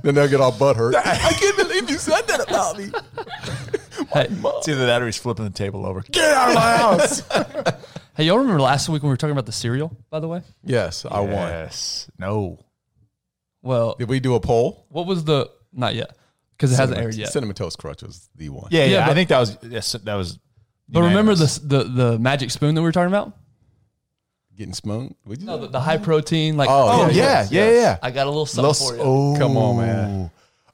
then they'll get all butt hurt. I can't believe you said that about me. Hey, It's either that or he's flipping the table over. Get out of my house. hey, y'all remember last week when we were talking about the cereal? By the way, yes, I won. Yes. No. well, Did we do a poll? what was the not yet because it hasn't aired yet. Cinnamon Toast Crunch was the one. Yeah, yeah. Yeah, I think that was yes, that was. But remember the, the the magic spoon that we were talking about? Getting spoon. We do No, that? the, the high protein. Like, Oh, Oh yeah, Yes, yeah, yes. yeah. I got a little something Little for you. oh. Come on, man.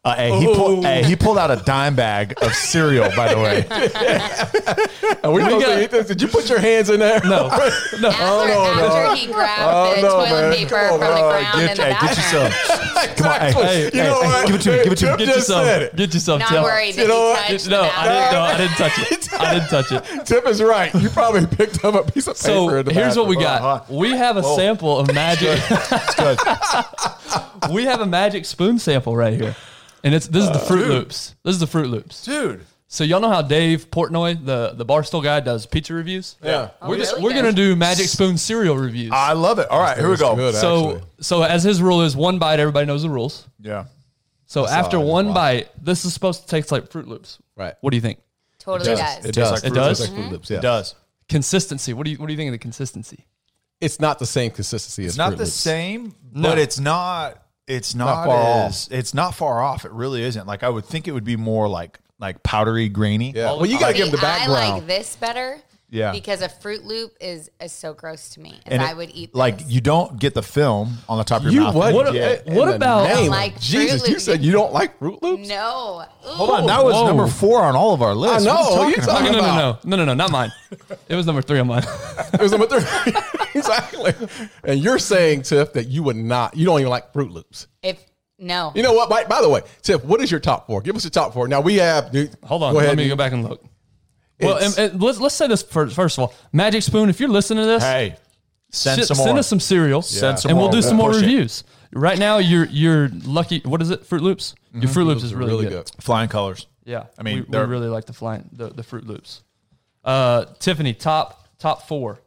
Uh, hey, he pulled, hey, he pulled out a dime bag of cereal, by the way. Are we supposed got- to eat this? Did you put your hands in there? No, no. After, no, after no. he grabbed Oh, the no, toilet man. paper on, from the ground Get, in the hey, get you some. Come on, hey, Hey, you hey, know hey, what? give it to me, give it to me. Get just yourself. said it. Get yourself. Not Tim. worried You know what? touched No, I didn't. No, I didn't touch it. I didn't touch it. Tip is right. You probably picked up a piece of paper. So in the here's what we bathroom. got. We have a sample of magic. It's good. we have a magic spoon sample right here, and it's this is the uh, Fruit dude. Loops. This is the Fruit Loops. Dude. So y'all know how Dave Portnoy, the the Barstool guy, does pizza reviews. Yeah. Oh, we're just, really we're good. gonna do magic spoon cereal reviews. I love it. All right, here we go. good, so actually. so as his rule is one bite, everybody knows the rules. Yeah. So after all one watched. bite, this is supposed to taste like Fruit Loops. Right. What do you think? Totally It does. It tastes does. like It does? Like Fruit Loops, mm-hmm. yeah. It does. Consistency. What do you what do you think of the consistency? It's not the same consistency as It's not Fruit the Loops. same, No. but it's not. It's not, far as. It's not far off. It really isn't. Like I would think it would be more like like powdery, grainy. Yeah. Well, you got to See, give them the background. I like this better. Yeah. Because a Fruit Loop is, is so gross to me. And And I it- would eat like this. you don't get the film on the top of your You mouth. what? Uh, what- yeah, what the about- name I of like Fruit Jesus? You Loops. said you don't like Fruit Loops? No. Hold on, that was Whoa. number four on all of our lists. I know. What are you You talking talking No, about? no, no, no, no, no, no, not mine. It was number three on mine. It was number three. exactly. And you're saying, Tiff, that you would not. You don't even like Fruit Loops. If no. You know what? By, by the way, Tiff, what is your top four? Give us your top four. Now we have. Hold on, Go ahead. let me go back and look. Well, and, and let's let's say this first. First of all, Magic Spoon, if you're listening to this, Hey, send sh- some more. us some cereal, Send some and we'll more. do some more Push it. reviews. Right now, you're you're lucky. What is it? Fruit Loops. Your Fruit Loops is really, good. good. Flying colors. Yeah, I mean, we, we they're- really like the flying the, the Fruit Loops. Uh, Tiffany, top top four: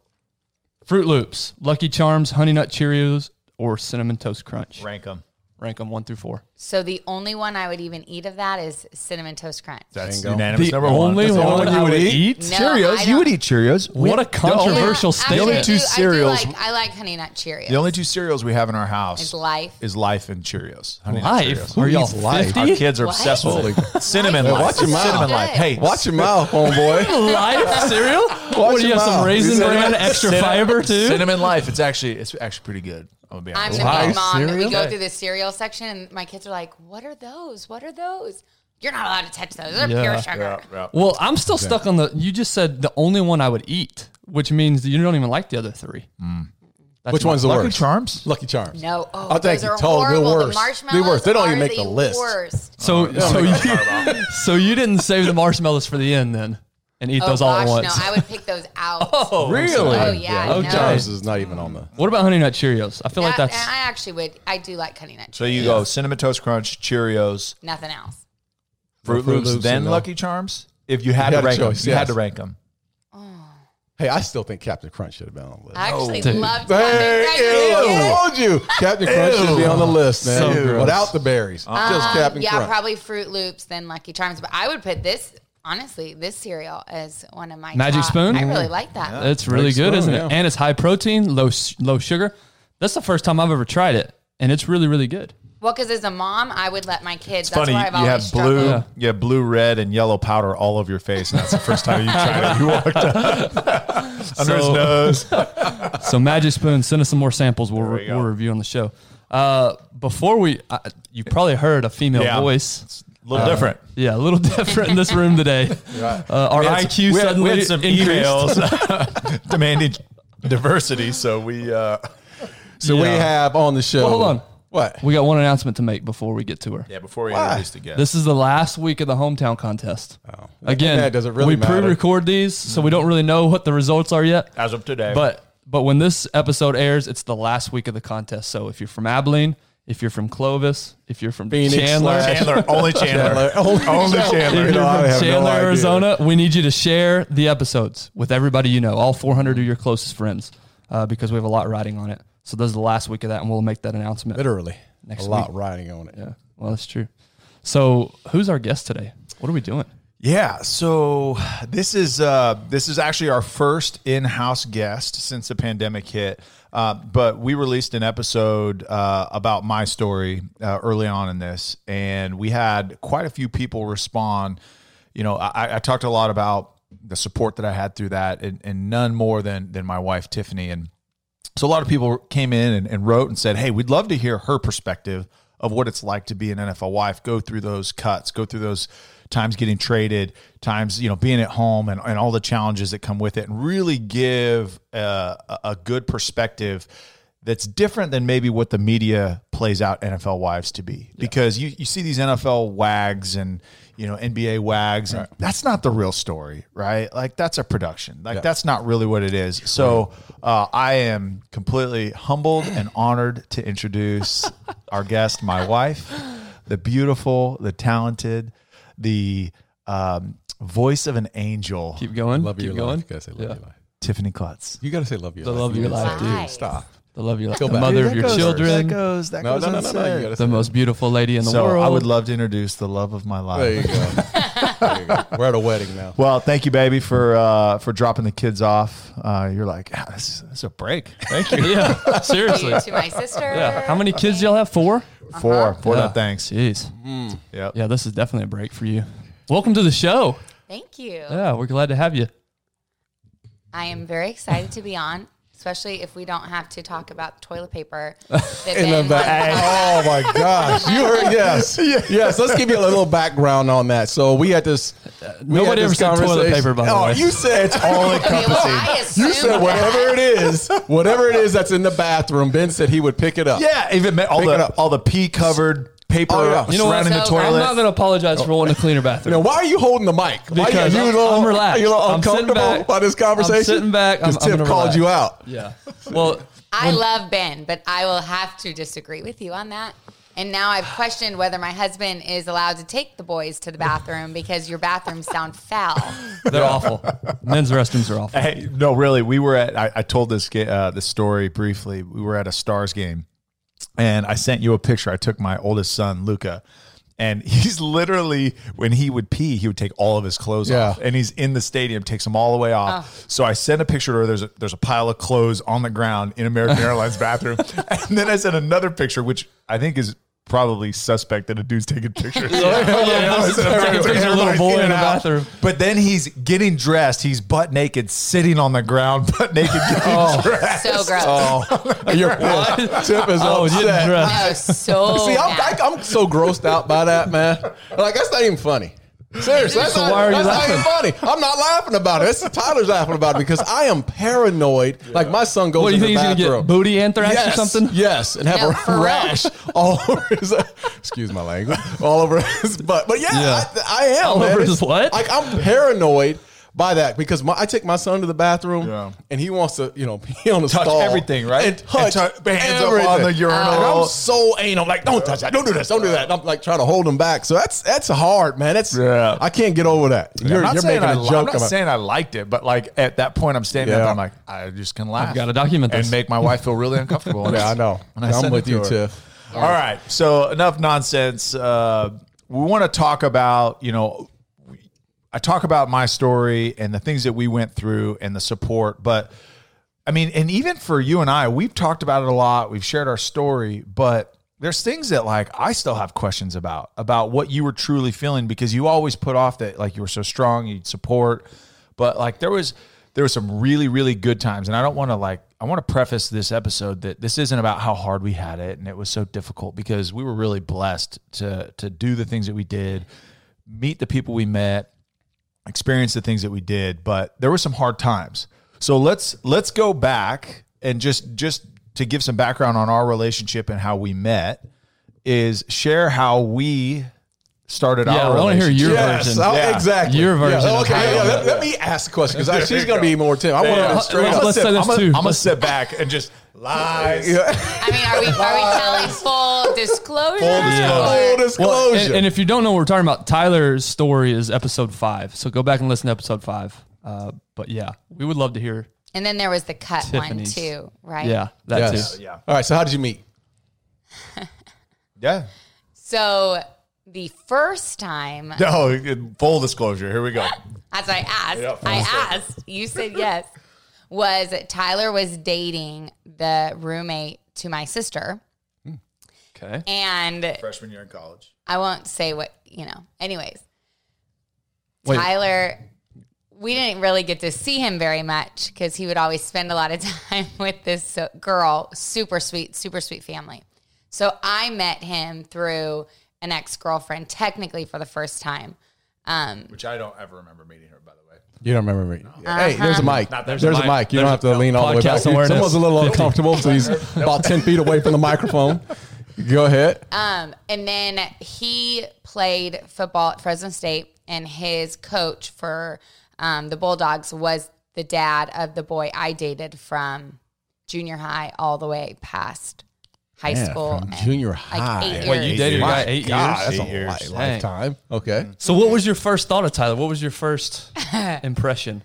Fruit Loops, Lucky Charms, Honey Nut Cheerios, or Cinnamon Toast Crunch. Rank them. Rank them one through four. So the only one I would even eat of that is cinnamon toast crunch. That's Bingo. unanimous. The number only one. That's the one only I you would would eat? eat. No, Cheerios. You would don't- eat Cheerios. What a controversial actually, The only I two do- cereals- I, do like, I like Honey Nut Cheerios. The only two cereals we have in our house Is Life. is Life and Cheerios. Honey Nut Life? Cheerios. Are y'all eats Life? 50? Our kids are What? obsessed with it. Cinnamon Life. watch your mouth. Cinnamon Life. Hey, Watch your mouth, homeboy. Life cereal? what do you your have? Some mouth. raisin Cinnamon- bran, extra Cinnamon- fiber too? Cinnamon Life. It's actually it's actually pretty good. I'm gonna be I'm honest. the Wow. big mom. We Cereal? go through the cereal section, and my kids are like, "What are those? What are those? You're not allowed to touch those. They're Yeah. pure sugar." Yeah, yeah. Well, I'm still stuck on the. You just said the only one I would eat, which means that you don't even like the other three. Hmm. That's Which my- one's the worst? Lucky worst? Charms. Lucky Charms. No, oh, I'll take those it. are Totally the horrible. worst. The The marshmallows worst. They don't are even make the the list. Worst. So, oh, so you, so you didn't save the marshmallows for the end then, and eat Oh those all gosh, at once. no! I would pick those out. oh, Really? Oh, yeah, Lucky no. Charms is not even on the. What about Honey Nut Cheerios? I feel like that's. I actually would. I do like Honey Nut. Cheerios. So you go Cinnamon Toast Crunch, Cheerios, Nothing else. Fruit Fruit Loops, Loops, then Lucky Charms. If you had You to had a rank choice, them, you had to rank them. Hey, I still think Captain Crunch should have been on the list. I actually Dude. loved Hey, Captain ew, Crunch. I told you, Captain Crunch should be on the list, man. So. Without the berries, just Um, Captain yeah, Crunch. probably Fruit Loops, then Lucky Charms. But I would put this honestly, this cereal is one of my Magic top. Spoon? I really like that. It's really Great good, spoon, isn't yeah. it? And it's high protein, low low sugar. That's the first time I've ever tried it, and it's really really good. Well, because as a mom, I would let my kids. It's that's funny. where I've You always have blue, Yeah. you have blue, red, and yellow powder all over your face, and that's the first time you tried it. You walked up under his nose. So Magic Spoon, send us some more samples. We'll, we we'll review on the show. Uh, before we, uh, you probably heard a female Yeah. voice. A little different. Yeah, a little different in this room today. Uh, our We had IQ some- we had- suddenly we had some increased. emails demanding diversity, so we. Uh, So we have on the show. Well, hold on. What? We got one announcement to make before we get to her. yeah, before we Why? introduce the guest, This is the last week of the hometown contest. Oh. Again, Yeah, doesn't really we matter? pre-record these, so we don't really know what the results are yet. as of today, But but when this episode airs, it's the last week of the contest. So if you're from Abilene, if you're from Clovis, if you're from Phoenix Chandler, Chandler, only Chandler, Only, only Chandler. if You you're know, I from have no Chandler, idea. Arizona, we need you to share the episodes with everybody you know, all 400 of your closest friends, uh, because we have a lot riding on it. So this is the last week of that, and we'll make that announcement. Literally, Next a lot week. riding on it. Yeah. Well, that's true. So, who's our guest today? What are we doing? Yeah, so this is uh, this is actually our first in-house guest since the pandemic hit. Uh, but we released an episode uh, about my story uh, early on in this, and we had quite a few people respond. You know, I, I talked a lot about the support that I had through that, and, and none more than than my wife Tiffany. And so a lot of people came in and, and wrote and said, "Hey, we'd love to hear her perspective of what it's like to be an NFL wife, go through those cuts, go through those." Times getting traded, times you know being at home, and, and all the challenges that come with it, and really give a, a good perspective that's different than maybe what the media plays out NFL wives to be. Because you, you see these NFL wags and you know NBA wags, and that's not the real story, right? Like that's a production. Like that's not really what it is. So uh, I am completely humbled and honored to introduce our guest, my wife, the beautiful, the talented, the um, voice of an angel, Keep going. Love Keep your going. life. You gotta say love Yeah. your life. Tiffany Clutts. You gotta say love your The life. love of your life, dude. Nice. Stop. The love of your life. The bad. mother of your goes- children. That goes. That No, goes no, no, no, no. You the most beautiful lady in the So world. I would love to introduce the love of my life. there you go. We're at a wedding now. Well, thank you, baby, for uh, for dropping the kids off. Uh, you're like, ah, this, this is a break. Thank you. yeah, seriously. to my sister. Yeah. How many kids do y'all have? Four. Four, four. Yeah. That thanks. Jeez. Yep. Yeah, this is definitely a break for you. Welcome to the show. Thank you. Yeah, we're glad to have you. I am very excited to be on, especially if we don't have to talk about toilet paper. In the Ben back. wants- Oh my gosh. You heard yes. Yes. Let's give you a little background on that. So we had this we Nobody had this ever said toilet paper, by the oh, way. you said it's all Okay, well, You said whatever it is, whatever it is that's in the bathroom, Ben said he would pick it up. Yeah, even all Pick the up. all the pee covered paper Oh, yeah. You know what? surrounding the toilet. I'm not going to apologize for wanting to cleaner bathroom. You know, why are you holding the mic? Because you, I'm- a little, I'm relaxed. Are you a little I'm sitting uncomfortable back. by this conversation? I'm sitting back. I'm- Because I'm Tip called relax. you out. yeah. Well, I love Ben, but I will have to disagree with you on that. And now I've questioned whether my husband is allowed to take the boys to the bathroom because your bathrooms sound foul. they're awful. Men's restrooms are awful. Hey, no, really. We were at. I, I told this ga- uh, this story briefly. We were at a Stars game, and I sent you a picture. I took my oldest son, Luca, and he's literally when he would pee, he would take all of his clothes Yeah. off, and he's in the stadium, takes them all the way off. Oh. So I sent a picture to her. There's a there's a pile of clothes on the ground in American Airlines bathroom, and then I sent another picture, which I think is. Probably suspect that a dude's taking pictures. yeah, taking pictures of a little boy in the bathroom. But then he's getting dressed. He's butt naked, sitting on the ground, butt naked, getting oh. dressed. So gross. Oh, oh, you're. Tip is Oh, upset. didn't dress. Was oh, so See, I'm. I, I'm so grossed out by that, man. Like that's not even funny. Seriously, that's, So not, why are you that's laughing? funny. I'm not laughing about it. It's Tyler's laughing about it because I am paranoid. Like my son goes What do you in think the he's going to bathroom. get? Booty anthrax yes, or something? Yes, and have No, a rash all over his. Excuse my language. All over his butt. But yeah, Yeah. I, I am. All man. over It's- his what? Like I'm paranoid by that because my, I take my son to the bathroom Yeah. and he wants to, you know, pee on the Touch stall everything, right? And touch And tou- hands up on the urinal. And I'm so anal, I'm like don't touch that, don't do this, don't do that. And I'm like trying to hold him back. So that's that's hard, man. That's Yeah. I can't get over that. You're, I'm not you're saying making I, a joke I'm not about. saying I liked it, but like at that point, I'm standing Yeah. up. I'm like, I just can laugh. gotta document this. and make my wife feel really uncomfortable. yeah, I know. And I I'm sent with you, her. Tiff. All right. So enough nonsense. Uh, we want to talk about, you know, I talk about my story and the things that we went through and the support, but I mean, and even for you and I, we've talked about it a lot. We've shared our story, but there's things that like I still have questions about about what you were truly feeling because you always put off that like you were so strong, you'd support, but like there was there was some really really good times, and I don't want to like I want to preface this episode that this isn't about how hard we had it and it was so difficult because we were really blessed to to do the things that we did, meet the people we met, experience the things that we did, but there were some hard times. So let's let's go back and just just to give some background on our relationship and how we met is share how we started Yeah, our I want to hear your Yes, version. Yeah. exactly. Your version Yeah, okay, yeah, let, let me ask the question because she's going to be more Tim. I want Yeah. Uh, to straight let's- up. let's say this I'm gonna, I'm gonna sit back and just lies. Yeah. I mean, are we are we telling full disclosure? Full disclosure. Full disclosure. Well, and, and if you don't know what we're talking about, Tyler's story is episode five. So go back and listen to episode five. Uh, but yeah, we would love to hear. And then there was the cut Tiffany's. one too, right? Yeah, that yes. too. Yeah. All right. So how did you meet? Yeah. So the first time, No, full disclosure. Here we go. as I asked, Yep, I understood. asked, you said yes, was Tyler was dating the roommate to my sister. Okay. And Freshman year in college. I won't say what, you know. Anyways, Wait. Tyler, we didn't really get to see him very much because he would always spend a lot of time with this uh, girl, super sweet, super sweet family. So I met him through an ex girlfriend, technically for the first time. Um, Which I don't ever remember meeting her, by the way. You don't remember me. Hey, there's a mic. there's there's, a a mic. mic. You don't have to lean all the way back. Podcast awareness. Someone's a little uncomfortable, so he's about 10 feet away from the microphone. Go ahead. Um, and then he played football at Fresno State, and his coach for um, the Bulldogs was the dad of the boy I dated from junior high all the way past high Man, school. from and, junior like, high. eight Wait, you years. dated a guy My eight God, years? That's Eight a years. li- Dang. lifetime. Okay. So, what was your first thought of Tyler? What was your first impression?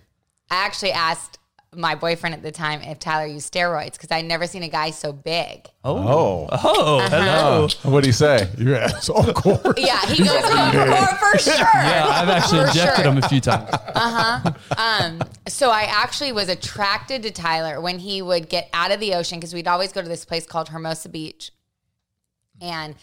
I actually asked my boyfriend at the time if Tyler used steroids because I'd never seen a guy so big. Oh. Oh, hello. What do you say? Yeah, so of course. Yeah, he goes oh, for, for sure. Yeah, I've actually For injected sure. him a few times. Uh huh. Um, so I actually was attracted to Tyler when he would get out of the ocean because we'd always go to this place called Hermosa Beach. And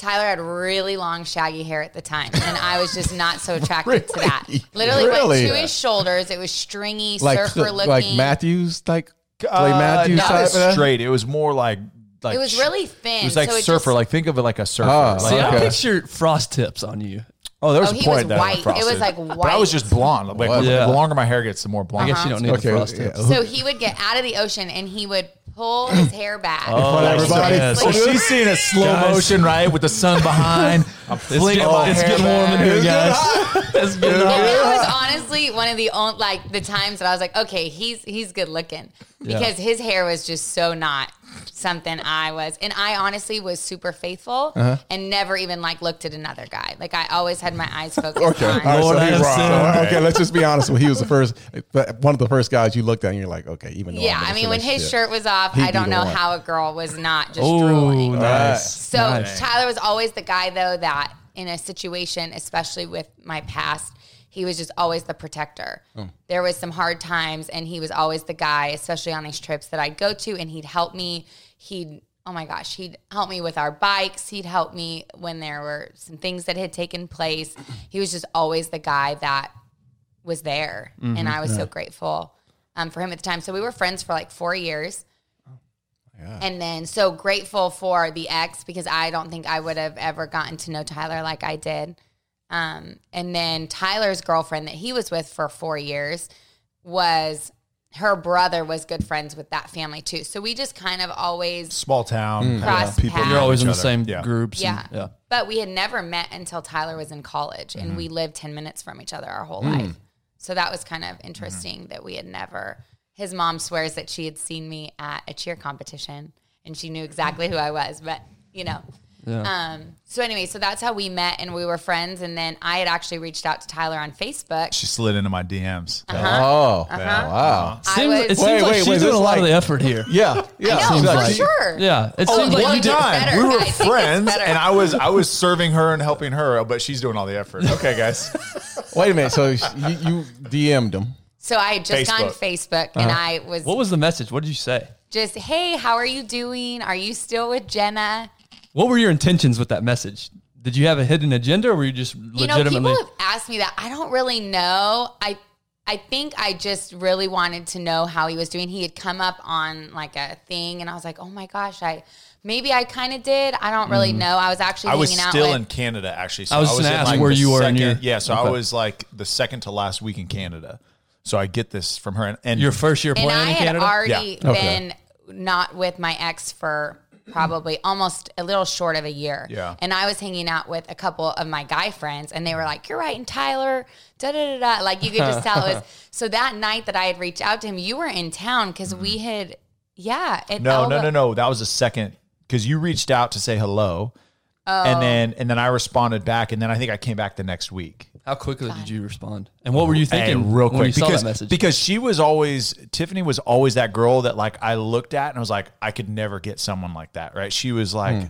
Tyler had really long, shaggy hair at the time. And I was just not so attracted to that. Literally Really? went to his shoulders. It was stringy, Like, surfer looking. like Matthews, like Clay Uh, Matthews not type as straight. It was more like like It was really thin. It was like so surfer. just- like think of it like a surfer. Oh, like, See, I Okay. pictured frost tips on you. oh, there was Oh, a point was that I white. It was, like, white. But I was just blonde. Like Yeah. the longer my hair gets, the more blonde. I guess you don't need Okay. the frost yeah. tips. so he would get out of the ocean and he would pull his hair back. Oh, everybody. yes. So she's seeing a slow Guys. motion, right, with the sun behind. I'm It's flinging getting, my it's hair getting warm in here, guys. It's getting hot. that was honestly one of the only like the times that I was like, okay, he's he's good looking because his hair was just so not something I was, and I honestly was super faithful Uh-huh. and never even like looked at another guy. Like I always had my eyes focused Okay. on. All right, Lord so he have was- okay, let's just be honest. Well, he was the first, but one of the first guys you looked at, and you're like, okay, even though Yeah, I'm I mean, when his relationship. shirt was off, I don't know one. how a girl was not just Oh, drooling. nice. So Nice. Tyler was always the guy though that in a situation, especially with my past, he was just always the protector. Oh. There was some hard times and he was always the guy, especially on these trips that I'd go to and he'd help me. He'd oh my gosh, he'd help me with our bikes. He'd help me when there were some things that had taken place. He was just always the guy that was there. Mm-hmm. And I was so grateful um, for him at the time. So we were friends for like four years. And then so grateful for the ex because I don't think I would have ever gotten to know Tyler like I did. Um, and then Tyler's girlfriend that he was with for four years was her brother was good friends with that family too. So we just kind of always Small town. Cross yeah, paths. You're always in the same Yeah. groups. yeah. and- yeah. But we had never met until Tyler was in college and mm-hmm. we lived 10 minutes from each other our whole mm. life. So that was kind of mm-hmm. interesting that we had never. His mom swears that she had seen me at a cheer competition and she knew exactly who I was, but you know. Um, so anyway, so that's how we met and we were friends. And then I had actually reached out to Tyler on Facebook. She slid into my DMs. Oh, Uh-huh. wow. I Seems, was- it seems Wait, like wait, she's wait, doing this a lot like- of the effort here. Yeah, yeah. I know, Seems for like- sure. Yeah, it Oh, seems like one you did. time better. we were think it's friends, and I was I was serving her and helping her, but she's doing all the effort. Okay, guys. Wait a minute. So you, you DM'd him. So I had just gone Facebook. Facebook and I was What was the message? What did you say? just, hey, how are you doing? Are you still with Jenna? What were your intentions with that message? Did you have a hidden agenda, or were you just legitimately? You know, people have asked me that. I don't really know. I I think I just really wanted to know how he was doing. He had come up on like a thing, and I was like, oh my gosh, I maybe I kind of did. I don't really mm-hmm. know. I was actually I was out still with. in Canada actually. So I was just gonna in, ask where the you were in second- your- yeah. So I was like the second to last week in Canada. So I get this from her, and, and your first year and playing I had Canada. already Yeah. been not with my ex for probably almost a little short of a year. Yeah. And I was hanging out with a couple of my guy friends and they were like, You're right, and Tyler, da da da da. Like you could just tell it was so that night that I had reached out to him, you were in town because we had yeah. Mm-hmm. no, no, no, no. That was the second because you reached out to say hello, Oh. and then and then I responded back, and then I think I came back the next week. How quickly did you respond? And what were you Hey, thinking real when quick you saw because that message? because she was always Tiffany was always that girl that like I looked at and I was like I could never get someone like that right she was like hmm.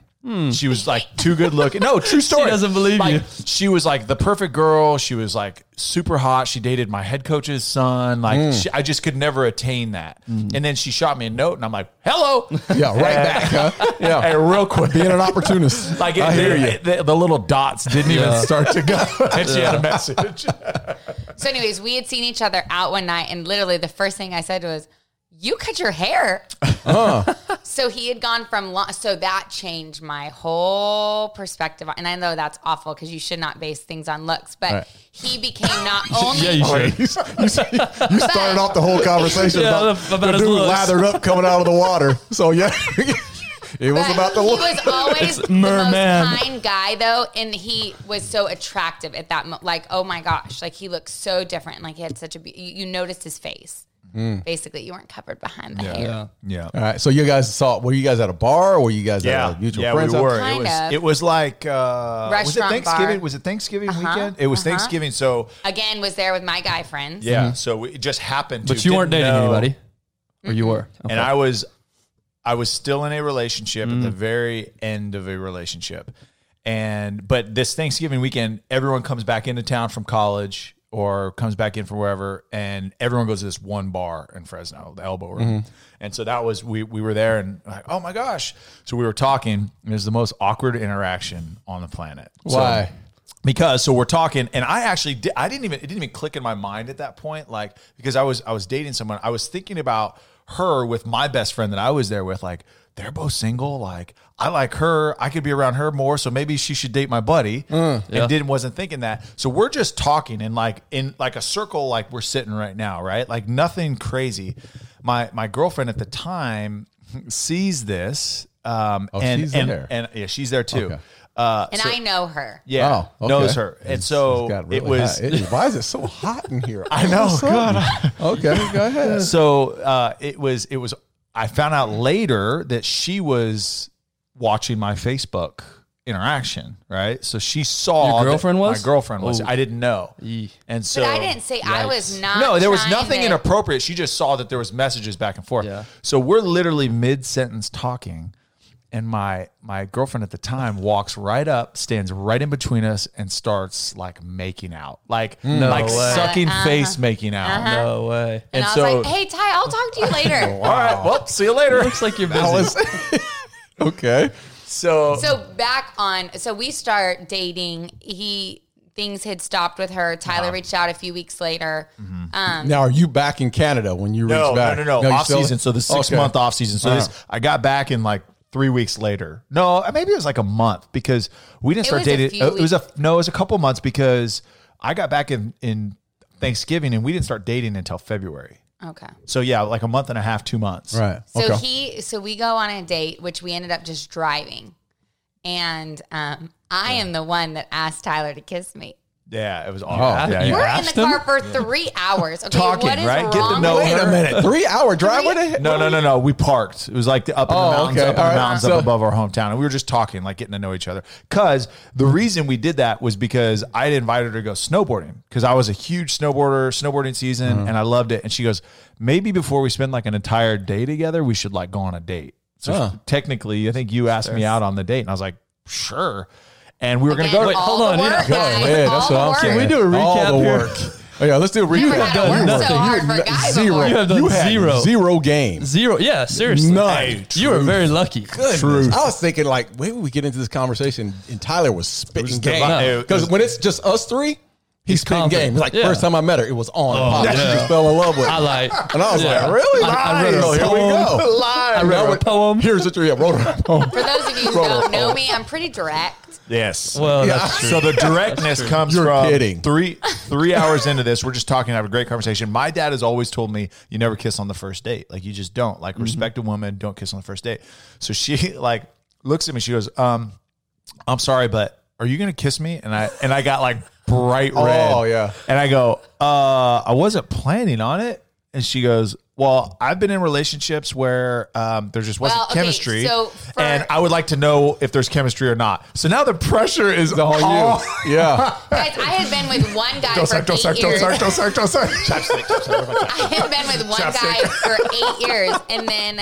She was like too good looking. No, true story. doesn't believe Like, you. She was like the perfect girl. She was like super hot. She dated my head coach's son. Like Mm. she, I just could never attain that. And then she shot me a note, and I'm like, "Hello." Yeah, right back. Huh? Yeah, Hey, real quick. being an opportunist. Like I hear the, you. The, the little dots didn't even start to go, and she had a message. So, anyways, we had seen each other out one night, and literally the first thing I said was, "You cut your hair." Uh. so he had gone from lo- so that changed my whole perspective. And I know that's awful because you should not base things on looks, but Right. he became not only Yeah, you should. Oh, you, you started off the whole conversation Yeah, about, about the dude looks. lathered up coming out of the water. So yeah, it was But about the look. he look. was always the merman. most kind guy though, and he was so attractive at that. Mo- like, oh my gosh, like he looked so different. Like he had such a. Be- you, you noticed his face. Basically, you weren't covered behind the hair. Yeah. Yeah. All right, so you guys saw? Were you guys at a bar or were you guys Yeah, at a mutual yeah, friends? we house? were. It was. of. It was like uh, was it Restaurant Thanksgiving? bar. Was it Thanksgiving Uh-huh, weekend? It was uh-huh. Thanksgiving. So Again, was there with my guy friends. yeah, so it just happened. To, But you weren't dating know. anybody, or you were. Okay. and I was, I was still in a relationship at the very end of a relationship, and but this Thanksgiving weekend, everyone comes back into town from college or comes back in from wherever, and everyone goes to this one bar in Fresno, the Elbow Room, mm-hmm. and so that was we we were there, and like, oh my gosh, so we were talking. and It was the most awkward interaction on the planet. So- Why? because so we're talking and i actually did, i didn't even it didn't even click in my mind at that point like because i was i was dating someone i was thinking about her with my best friend that i was there with like they're both single like i like her i could be around her more so maybe she should date my buddy yeah. and didn't wasn't thinking that so we're just talking and like in like a circle like we're sitting right now right like nothing crazy my my girlfriend at the time sees this um Oh, and she's and, there. and yeah she's there too Okay. uh And so- I know her. yeah, Oh, okay. knows her, and so It's it was. hot. It is- why is it so hot in here? I know, All of a sudden? okay, go ahead. so uh, it was. It was. I found out later that she was watching my Facebook interaction. Right, so she saw Your girlfriend was? my girlfriend was. Oh. I didn't know, Yee. and so But I didn't say I was not. No, there was nothing to- inappropriate. She just saw that there was messages back and forth. Yeah. So we're literally mid sentence talking, and my my girlfriend at the time walks right up, stands right in between us, and starts like making out, like like way. sucking Uh-huh. face making out. No way. And, And I was so- like, "Hey Ty, I'll talk to you later." All right, well, see you later. Looks like you're busy. That was okay. So, So back on, so we start dating. He things had stopped with her. Tyler Uh-huh. reached out a few weeks later. Um, Now, are you back in Canada when you no, reach back? no, no, no, you off still- season. So the six Okay. month off season. So this, Uh-huh. I got back in like three weeks later. No, maybe it was like a month because we didn't It start was a dating. few It was a no, it was a couple months because I got back in in Thanksgiving and we didn't start dating until February. Okay. So yeah, like a month and a half, two months. Right. So okay. he, so we go on a date, which we ended up just driving, and um, I am the one that asked Tyler to kiss me. Yeah, it was Oh, awesome. yeah, you yeah. We're in asked the him? car for three hours. Okay, Talking, what is right? Get to wrong know with Wait a minute. Three hour drive? What the? No, no, no, no. We parked. It was like the, up in Oh, the mountains, okay. up in All the right. mountains So- up above our hometown, and we were just talking, like getting to know each other. Because the reason we did that was because I had invited her to go snowboarding because I was a huge snowboarder, snowboarding season, Mm-hmm. and I loved it. And she goes, maybe before we spend like an entire day together, we should like go on a date. So Huh. technically, I think you asked me out on the date, and I was like, sure. And we were going to go. Wait, hold on, you work, don't- Go guys, ahead. That's what I'm saying. Can we do a All recap the here? work. Oh, yeah, let's do a recap. Never had to You work were- so you hard were for a guy zero. You have done You had zero. zero games. Zero. Yeah, seriously. None. Hey, You were very lucky. Truth. I was thinking like, wait, we get into this conversation, and Tyler was spitting was game because was- when it's just us three, he's He's spitting confident. game. Like Yeah. first time I met her, it was on. Pop. She yeah. just fell in love with. I like. and I was Yeah. like, really? I- I read a Nice. Here we poem. go. I read a poem. Here's what you yeah, wrote a poem. For those of you who don't know me, I'm pretty direct. Yes. Well, Yeah. that's true. So the directness comes You're from kidding. three three hours into this. We're just talking, have a great conversation. My dad has always told me you never kiss on the first date. Like you just don't. Like respect a woman, don't kiss on the first date. So she like looks at me. She goes, um, "I'm sorry, but are you gonna kiss me?" And I and I got like bright red. Oh, yeah. And I go, uh, I wasn't planning on it. And she goes, Well, I've been in relationships where um, there just wasn't Well, okay, chemistry, so for- and I would like to know if there's chemistry or not. So now the pressure is The whole all you. Yeah. Guys, I had been with one guy for Don't suck, eight don't years. I had been with one guy for eight years, and then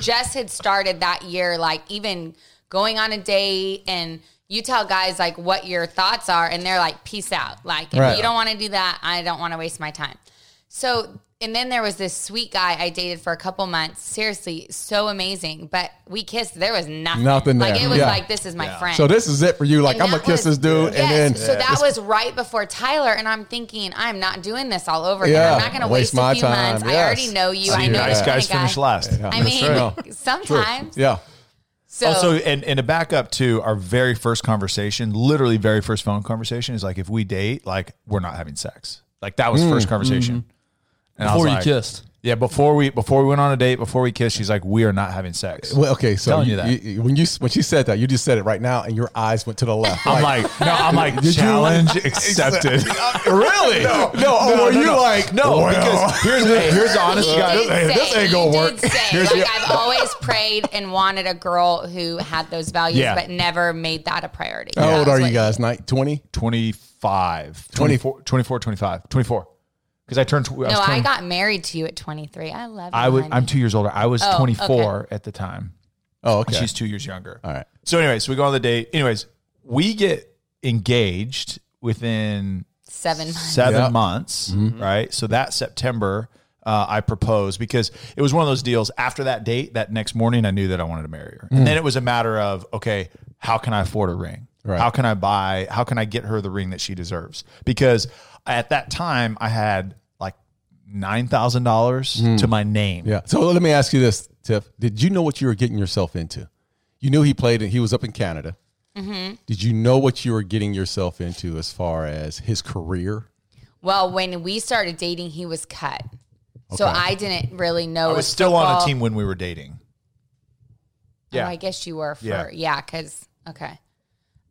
Jess had started that year, like even going on a date and you tell guys like what your thoughts are and they're like peace out like if Right. you don't want to do that i don't want to waste my time so and then there was this sweet guy i dated for a couple months seriously so amazing but we kissed there was nothing Nothing like it was Yeah. like this is my friend So this is it for you. Like and I'm gonna kiss this dude, Yes, and then so that was right before Tyler, and I'm thinking I'm not doing this all over again. Yeah, I'm not going to waste waste, my a few time, months. I already know you. See, I know nice this guys kind of finish guy. last. I mean, sometimes. yeah. So, Also, and, and to back up to our very first conversation, literally very first phone conversation is like, if we date, like we're not having sex. Like that was hmm. first conversation. Hmm. And I was Before you like- kissed. Yeah, before we before we went on a date, before we kissed, she's like, we are not having sex. Well, okay, so Telling you, you that. you- when you when she said that, you just said it right now, and your eyes went to the left. I'm like, no, I'm like, challenge accepted. Uh, really? No, no. Oh, or were you like, no, well, because here's hey, here's the honest he guy. this ain't- say, this ain't he gonna work. say, Here's like the- I've always prayed and wanted a girl who had those values, Yeah. but never made that a priority. how old That's are you guys? Night twenty. 25, 24, 24, 25, 24. Because I turned. tw- I was No, 20 I got married to you at 23. I love you. I was. honey. I'm two years older. I was Oh, 24 at the time. Oh, okay. She's two years younger. All right. So, anyways, we go on the date. Anyways, we get engaged within seven months. seven Yep. months, right? So that September, uh, I proposed because it was one of those deals. After that date, that next morning, I knew that I wanted to marry her, and then it was a matter of okay, how can I afford a ring? Right. How can I buy? How can I get her the ring that she deserves? Because at that time, I had like nine thousand dollars to my name. Yeah. So let me ask you this, Tiff. Did you know what you were getting yourself into? You knew he played and he was up in Canada. Mm-hmm. Did you know what you were getting yourself into as far as his career? Well, when we started dating, he was cut. So Okay. I didn't really know. I was if still on a team when we were dating. Yeah. I guess you were for Yeah. yeah, because okay.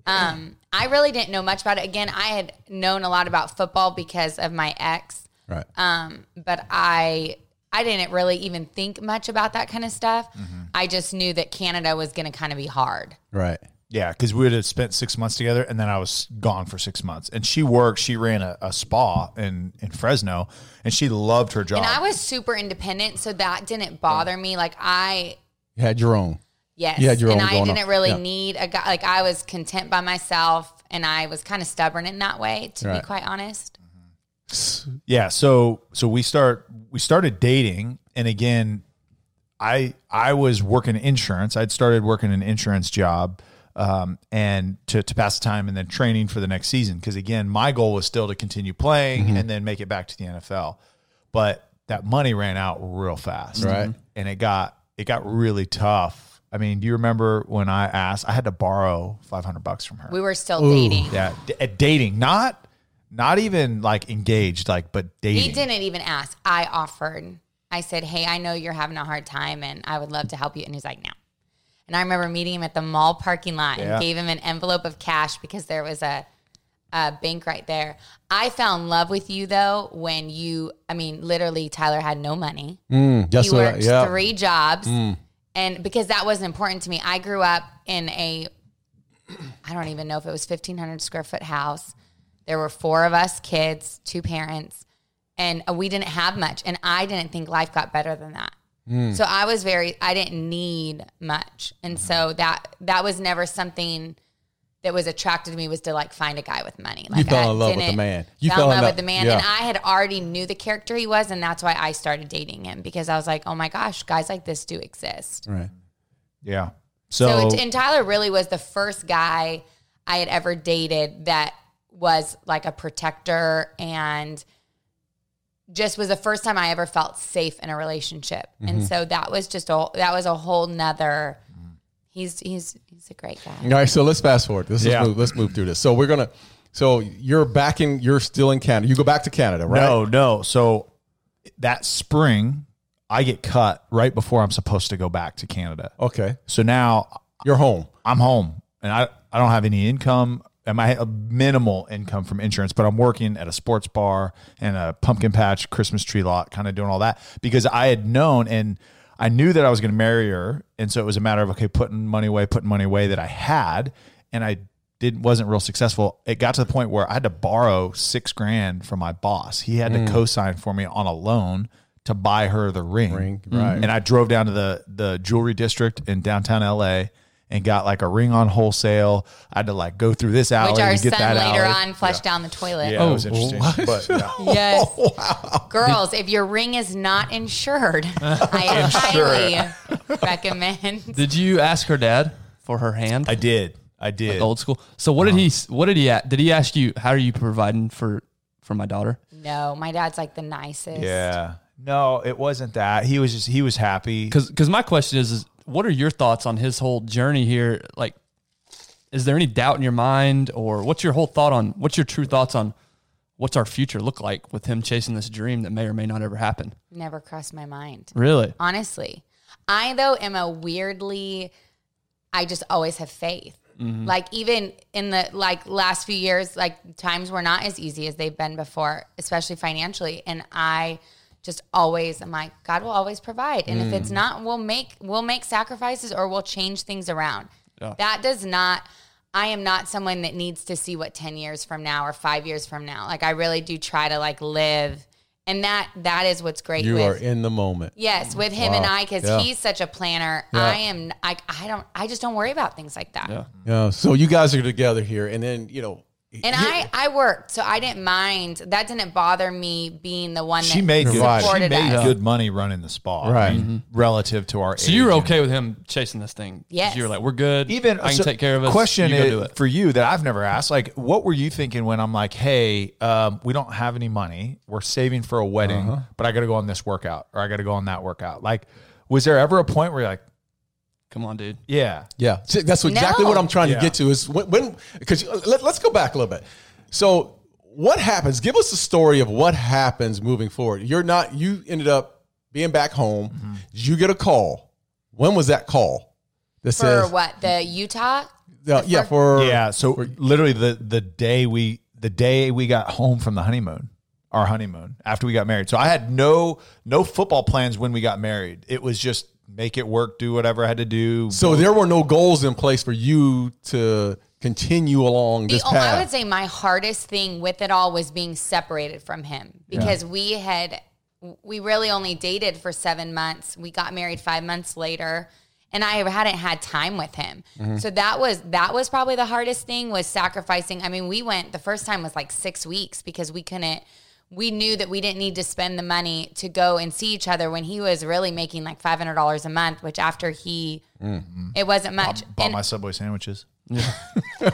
Um, I really didn't know much about it. Again, I had known a lot about football because of my ex. Right. Um, but I I didn't really even think much about that kind of stuff. Mm-hmm. I just knew that Canada was going to kind of be hard. right. Yeah, because we would have spent six months together, and then I was gone for six months. And she worked; she ran a, a spa in in Fresno, and she loved her job. And I was super independent, so that didn't bother me. Like I You had your own. Yes. You had your and own I going didn't on. really Yeah. need a guy. Like I was content by myself, and I was kind of stubborn in that way, to Right. be quite honest. yeah, so so we start we started dating, and again, I I was working insurance. I'd started working an insurance job. Um, and to, to pass the time and then training for the next season. Because again, my goal was still to continue playing Mm-hmm. and then make it back to the NFL. But that money ran out real fast. Right. And it got it got really tough. I mean, do you remember when I asked I had to borrow five hundred bucks from her? We were still dating. Yeah, d- at dating, not not even like engaged, like but dating. He didn't even ask. I offered. I said, "Hey, I know you're having a hard time, and I would love to help you." And he's like, "No." And I remember meeting him at the mall parking lot Yeah. and gave him an envelope of cash because there was a, a bank right there. I fell in love with you though when you. I mean, literally, Tyler had no money. Mm, he what I- worked yeah. three jobs and because that wasn't important to me i grew up in a i don't even know if it was 1500 square foot house. There were four of us kids two parents and we didn't have much and i didn't think life got better than that. Hmm. so i was very i didn't need much. And so that that was never something that was attracted to me was to like find a guy with money. Like you fell I in love with the man. You fell, fell in in love love- with the man, yeah. and I had already knew the character he was, and that's why I started dating him because I was like, oh my gosh, guys like this do exist. Right. yeah. So, So, and Tyler really was the first guy I had ever dated that was like a protector and just was the first time I ever felt safe in a relationship. Mm-hmm. And so that was just a that was a whole nother. He's he's he's a great guy. All right. So let's fast forward. Let's, Yeah. move, let's move through this. So we're gonna. So you're back in. You're still in Canada. You go back to Canada, right? no, no. So that spring, I get cut right before I'm supposed to go back to Canada. Okay. So now You're home. I'm home and I, I don't have any income. And I have minimal income from insurance, but I'm working at a sports bar and a pumpkin patch Christmas tree lot, kind of doing all that because I had known and I knew that I was going to marry her. And so it was a matter of, okay, putting money away, putting money away that I had. And I didn't, wasn't real successful. It got to the point where I had to borrow six grand from my boss. He had to mm. co-sign for me on a loan to buy her the ring. Ring, right. And I drove down to the the jewelry district in downtown LA and got like a ring on wholesale. I had to like go through this alley Which our to get son that later alley. on flushed down the toilet. Yeah, it was Oh, interesting. But yeah. Yes. Oh, Girls, if your ring is not insured, I highly recommend. Did you ask her dad for her hand? I did. I did. old school. So what did he? Uh-huh. What did he? a- Did he ask you? How are you providing for for my daughter? No, my dad's like the nicest. Yeah. No, it wasn't that. He was just he was happy. Because because my question is, is what are your thoughts on his whole journey here? Like, is there any doubt in your mind, or what's your whole thought on what's your true thoughts on what's our future look like with him chasing this dream that may or may not ever happen? Never crossed my mind. Really? Honestly. I though am a weirdly I just always have faith. Mm-hmm. Like even in the like last few years, like times were not as easy as they've been before, especially financially. And I just always I'm like, God will always provide. And if it's mm. not, we'll make we'll make sacrifices or we'll change things around. That does not I am not someone that needs to see what 10 years from now or 5 years from now. Like I really do try to like live and that that is what's great You with are in the moment. Yes, with him and I, because Yeah. he's such a planner. Yeah. I am. I, I don't. I just don't worry about things like that. Yeah. Yeah. So you guys are together here, and then you know. And I, I worked, so I didn't mind. That didn't bother me being the one that She made good, Provided. she made us. good money running the spa, Right. I mean, relative to our. So you were okay with him chasing this thing? Yes. You were like, we're good. Even I can so, take care of us. Question you go is- do it. for you that I've never asked. Like, what were you thinking when I'm like, hey, um, we don't have any money. We're saving for a wedding, Uh-huh. but I got to go on this workout or I got to go on that workout. Like, was there ever a point where you're like, Come on, dude. yeah, Yeah, See, that's exactly No. what I'm trying Yeah. to get to. Is when when because let, let's go back a little bit. So what happens? Give us the story of what happens moving forward. You're not. You ended up being back home. Mm-hmm. Did you get a call? When was that call? That for says, what the Utah. Yeah, yeah, for yeah. So literally the the day we the day we got home from the honeymoon, our honeymoon after we got married. So I had no no football plans when we got married. It was just make it work, do whatever I had to do. So there were no goals in place for you to continue along The, this oh, path. I would say my hardest thing with it all was being separated from him because we had we really only dated for seven months. We got married five months later, and I hadn't had time with him. Mm-hmm. So that was that was probably the hardest thing was sacrificing. I mean, we went the first time was like six weeks because we couldn't. We knew that we didn't need to spend the money to go and see each other when he was really making like five hundred dollars a month, which after he, mm. it wasn't much. bought And- my Subway sandwiches. so,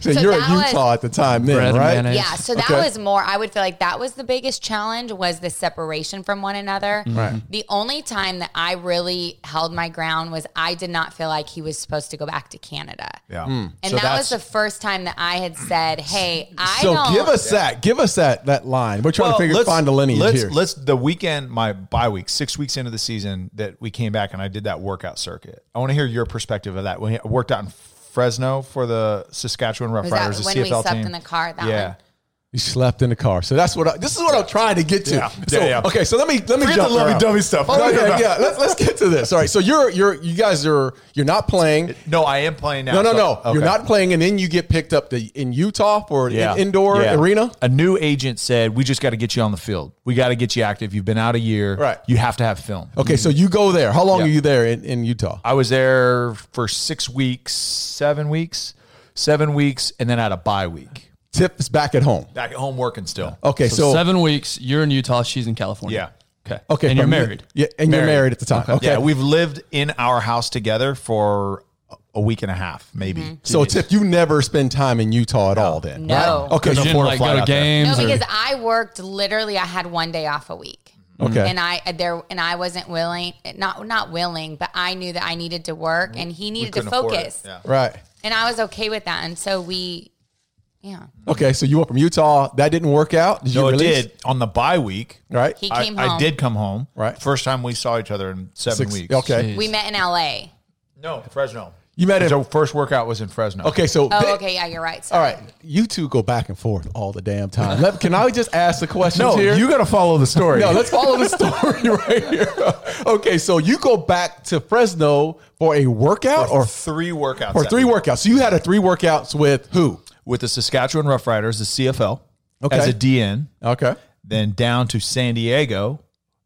so you're at that was- Utah at the time, then, right? mayonnaise. Yeah, so that Okay. was more. I would feel like that was the biggest challenge was the separation from one another. Mm-hmm. Right. The only time that I really held my ground was I did not feel like he was supposed to go back to Canada. Yeah. Hmm. And So that was the first time that I had said, "Hey, I So don't." give us that. Give us that that line. We're trying to figure let's- find the lineage let's, here. Let's the weekend, my bye week, six weeks into the season that we came back and I did that workout circuit. I want to hear your perspective of that. When I worked out in Fresno for the Saskatchewan Roughriders, the when CFL we slept team. in the car? That yeah. one. You slept in the car. So that's what I, this is what I'm trying to get to. Yeah. So, Yeah, yeah. Okay, so let me let me Forget jump the lovey-dovey around. stuff. Oh, No, no, yeah, yeah. Let's let's get to this. All right. So you're you're you guys are you're not playing. No, I am playing now. No, no, so- no. You're not playing, and then you get picked up to, in Utah for an indoor Yeah. arena. A new agent said, "We just got to get you on the field. We got to get you active. You've been out a year. Right. You have to have film." Okay, so you go there. How long Yeah. are you there in, in Utah? I was there for six weeks, seven weeks, seven weeks, and then I had a bye week. Tip is back at home. Back at home working still. Okay, So, so, seven weeks. You're in Utah. She's in California. Yeah. Okay. okay, And you're married. Yeah, and you're married at the time. Okay, Yeah, we've lived in our house together for a week and a half, maybe. Mm-hmm. so Tip, you never spend time in Utah at all, then? No. right? Okay, You Couldn't didn't like go to out there. games. No, or- because I worked literally. I had one day off a week. Mm-hmm. okay. and I there and I wasn't willing, not not willing, but I knew that I needed to work, and he needed to couldn't afford it. focus, Yeah. right. and I was okay with that, and so we, yeah, Okay, so you went from Utah. That didn't work out. Did you No, it release? did on the bye week. Right. he I, came I home. did come home. Right. First time we saw each other in seven Six- weeks. Okay. We met in L.A. No, Fresno. You met him. So first workout was in Fresno. Okay, so Oh, they- okay, yeah, you're right. All Sorry. right, you two go back and forth all the damn time. Let, can I just ask the questions No, here? you got to follow the story. no, let's follow the story right here. Okay, so you go back to Fresno for a workout or three workouts. for that three week. workouts. So you had a three workouts with who? With the Saskatchewan Roughriders, the CFL, Okay. as a DN, Okay. then down to San Diego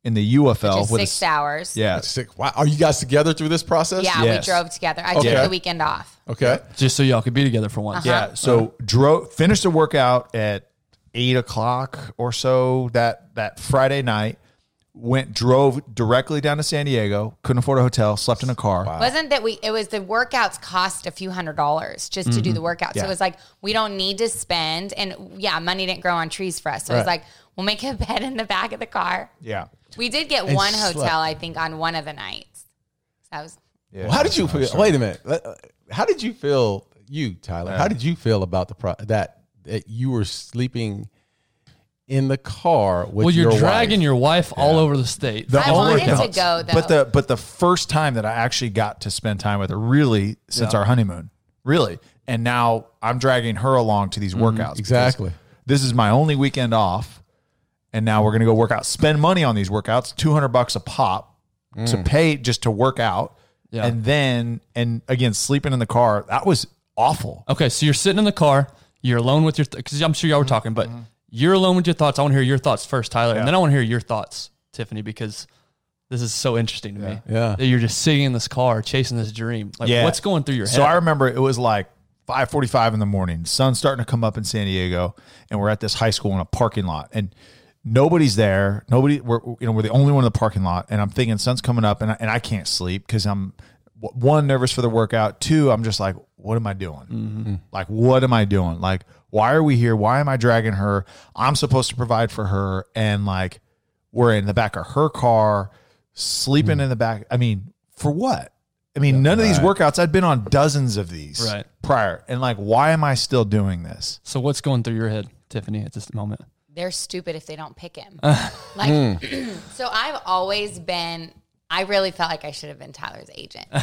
in the UFL Just with six s- hours. Yeah, Sick. Wow. Are you guys together through this process? Yeah, Yes. we drove together. I Okay. took the weekend off. Okay. Just so y'all could be together for once. Uh-huh. Yeah. So drove finished the workout at eight o'clock or so that that Friday night. Went drove directly down to San Diego. Couldn't afford a hotel. Slept in a car. Wasn't that we? It was the workouts cost a few hundred dollars just to do the workout. So it was like we don't need to spend, and yeah, money didn't grow on trees for us. So it was like we'll make a bed in the back of the car. Yeah. We did get And one slept. hotel, I think, on one of the nights. So that was yeah. Well, how did you feel? Wait a minute. Uh, How did you feel, you Tyler? How did you feel about the pro- that that you were sleeping in the car with Well, you're your dragging wife? your wife all over the state. The I only- wanted to workouts. go though. But the but the first time that I actually got to spend time with her, really since our honeymoon, really, and now I'm dragging her along to these workouts. Mm-hmm. Exactly. This is my only weekend off, and now we're gonna go work out. Spend money on these workouts, two hundred bucks a pop Mm. to pay just to work out, Yeah. and then and again sleeping in the car. That was awful. Okay, so you're sitting in the car, you're alone with your because I'm sure y'all were talking, but you're alone with your thoughts. I want to hear your thoughts first, Tyler, and then I want to hear your thoughts, Tiffany, because this is so interesting to me. Yeah. that you're just sitting in this car chasing this dream. Like, Yeah. what's going through your head? So I remember it was like 5:45 in the morning. Sun's starting to come up in San Diego, and we're at this high school in a parking lot, and nobody's there. Nobody. We're you know we're the only one in the parking lot, and I'm thinking sun's coming up, and I, and I can't sleep because I'm one nervous for the workout. Two, I'm just like, what am I doing? Mm-hmm. Like, what am I doing? Like, why are we here? Why am I dragging her? I'm supposed to provide for her, and like, we're in the back of her car, sleeping hmm. in the back. I mean, for what? I mean, none of these workouts, I'd been on dozens of these Right. prior. And like, why am I still doing this? so what's going through your head, Tiffany, at this moment? they're stupid if they don't pick him. like, hmm. so I've always been. I really felt like I should have been Tyler's agent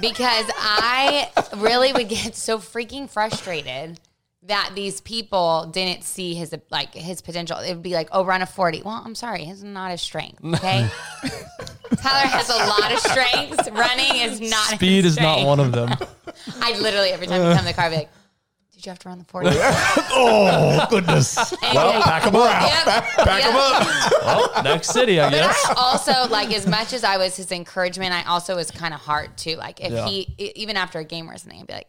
because I really would get so freaking frustrated that these people didn't see his like his potential. It would be like, oh, run a forty. Well, I'm sorry, his not his strength. Okay, Tyler has a lot of strengths. Running is not. Speed is not one of them. I literally every time you come in the car, I'd be like, did you have to run the forty? Oh goodness! Well, pack them up. Yep, Back them yep. up. well, next city, I But guess. I also like as much as I was his encouragement, I also was kind of hard too. Like if Yeah. he even after a game or something, I'd be like,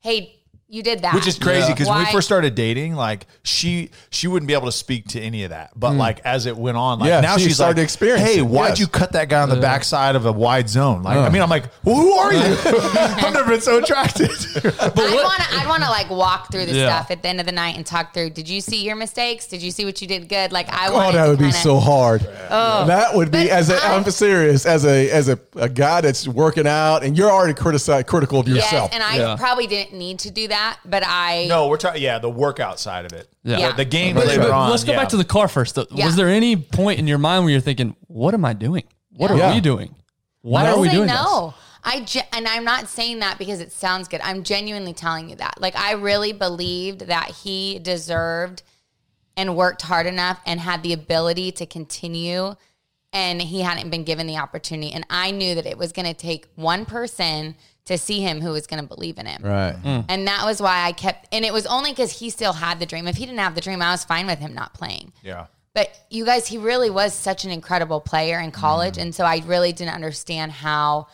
"Hey, you did that," Which is crazy because when we first started dating, like she she wouldn't be able to speak to any of that. But hmm. like as it went on, like Yeah, now she she's started like, to experience Hey, why'd yes. you cut that guy on the backside of a wide zone? Like, I mean, I'm like, well, who are you? I've never been so attracted. I'd want to, I'd want to like walk through the Yeah. stuff at the end of the night and talk through. Did you see your mistakes? Did you see what you did good? Like I Oh, that would be kinda- so hard. oh that would be But as a, I- I'm serious as a as a, a guy that's working out and you're already criticized critical of Yes, yourself. and I Yeah. probably didn't need to do that, but I no, we're talking. Yeah, the workout side of it. Yeah. Yeah. The, the games But- later but on. let's go yeah. back to the car first. though. Yeah. Was there any point in your mind where you're thinking, "What am I doing? What are Yeah. we doing? Why I are we say doing no. I ge- and I'm not saying that because it sounds good. I'm genuinely telling you that. Like I really believed that he deserved and worked hard enough and had the ability to continue and he hadn't been given the opportunity and I knew that it was going to take one person to see him who was going to believe in him. right. Mm. And that was why I kept and it was only cuz he still had the dream. If he didn't have the dream, I was fine with him not playing. Yeah. But you guys, he really was such an incredible player in college. Mm. And so I really didn't understand how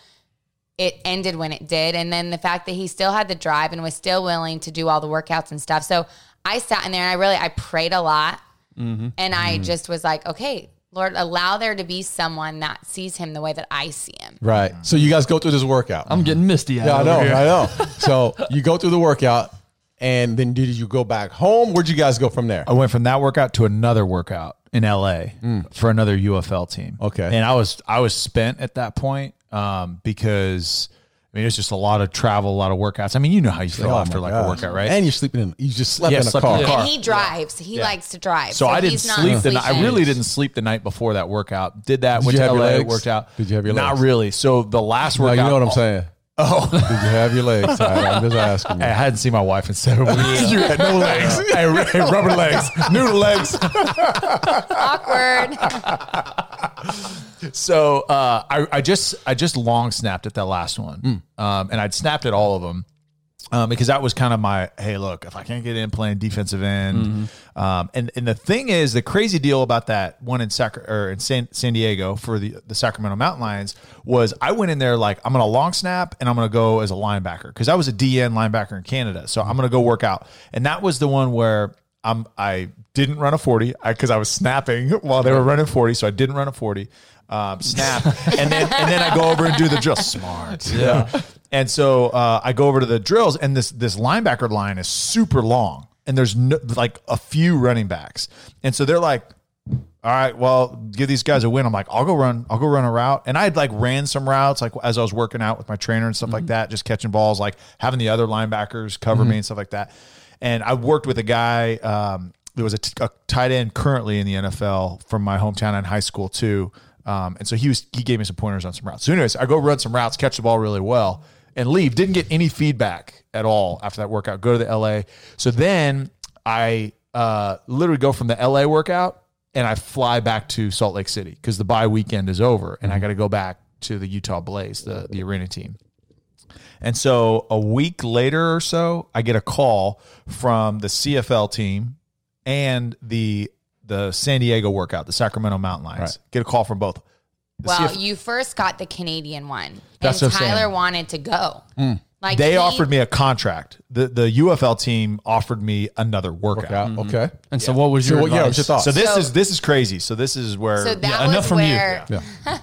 it ended when it did. And then the fact that he still had the drive and was still willing to do all the workouts and stuff. So I sat in there and I really, I prayed a lot. Mm-hmm. And I mm-hmm. just was like, okay, Lord, allow there to be someone that sees him the way that I see him. Right. So you guys go through this workout. I'm getting misty. yeah, I know. I know. So you go through the workout and then did you go back home? Where'd you guys go from there? I went from that workout to another workout in LA for another UFL team. Okay. and I was I was spent at that point um, because I mean it was just a lot of travel, a lot of workouts. I mean, you know how you feel Oh, after like gosh. a workout, right? And you're sleeping in you just slept Yeah, in a slept car. in car. And he drives. He likes to drive. so I didn't sleep the night. I really didn't sleep the night before that workout. Did that. Did went you to have your legs? worked out. Did you have your legs? Not really. So the last No, workout. you know what I'm saying. Oh, did you have your legs? Tyler? I'm just asking you. I hadn't seen my wife in seven weeks. you had no legs. hey, hey, rubber legs, noodle legs. Awkward. So uh, I, I just I just long snapped at that last one, um, and I'd snapped at all of them. Um, because that was kind of my hey look if I can't get in playing defensive end um, and and the thing is the crazy deal about that one in Sac- or in San, San Diego for the the Sacramento Mountain Lions was I went in there like I'm gonna long snap and I'm gonna go as a linebacker because I was a DN linebacker in Canada. So I'm gonna go work out. And that was the one where I'm I didn't run a 40 because I, was snapping while they were running 40 so I didn't run a 40 um, snap. And then and then I go over and do the drill smart. Yeah and so uh, I go over to the drills, and this this linebacker line is super long, and there's no, like a few running backs, and so they're like, "All right, well, give these guys a win." I'm like, "I'll go run, I'll go run a route," and I had like ran some routes like as I was working out with my trainer and stuff like that, just catching balls, like having the other linebackers cover me and stuff like that. And I worked with a guy. Um, there was a, t- a tight end currently in the NFL from my hometown in high school too. Um, and so he was he gave me some pointers on some routes. So, anyways, I go run some routes, catch the ball really well, and leave. Didn't get any feedback at all after that workout. Go to the LA. So then I uh, literally go from the LA workout and I fly back to Salt Lake City because the bye weekend is over, and I got to go back to the Utah Blaze, the the arena team. And so a week later or so, I get a call from the CFL team and the the San Diego workout, the Sacramento Mountain Lions. Right. Get a call from both. The Well, CF you first got the Canadian one, That's and what I'm saying. Tyler wanted to go. Mm. Like they he- offered me a contract. The the UFL team offered me another workout. Mm-hmm. Yeah, okay. And so, what was your what- yeah, advice? what's your thoughts? So this So- is this is crazy. So this is where So that Yeah, was enough from you. where Yeah.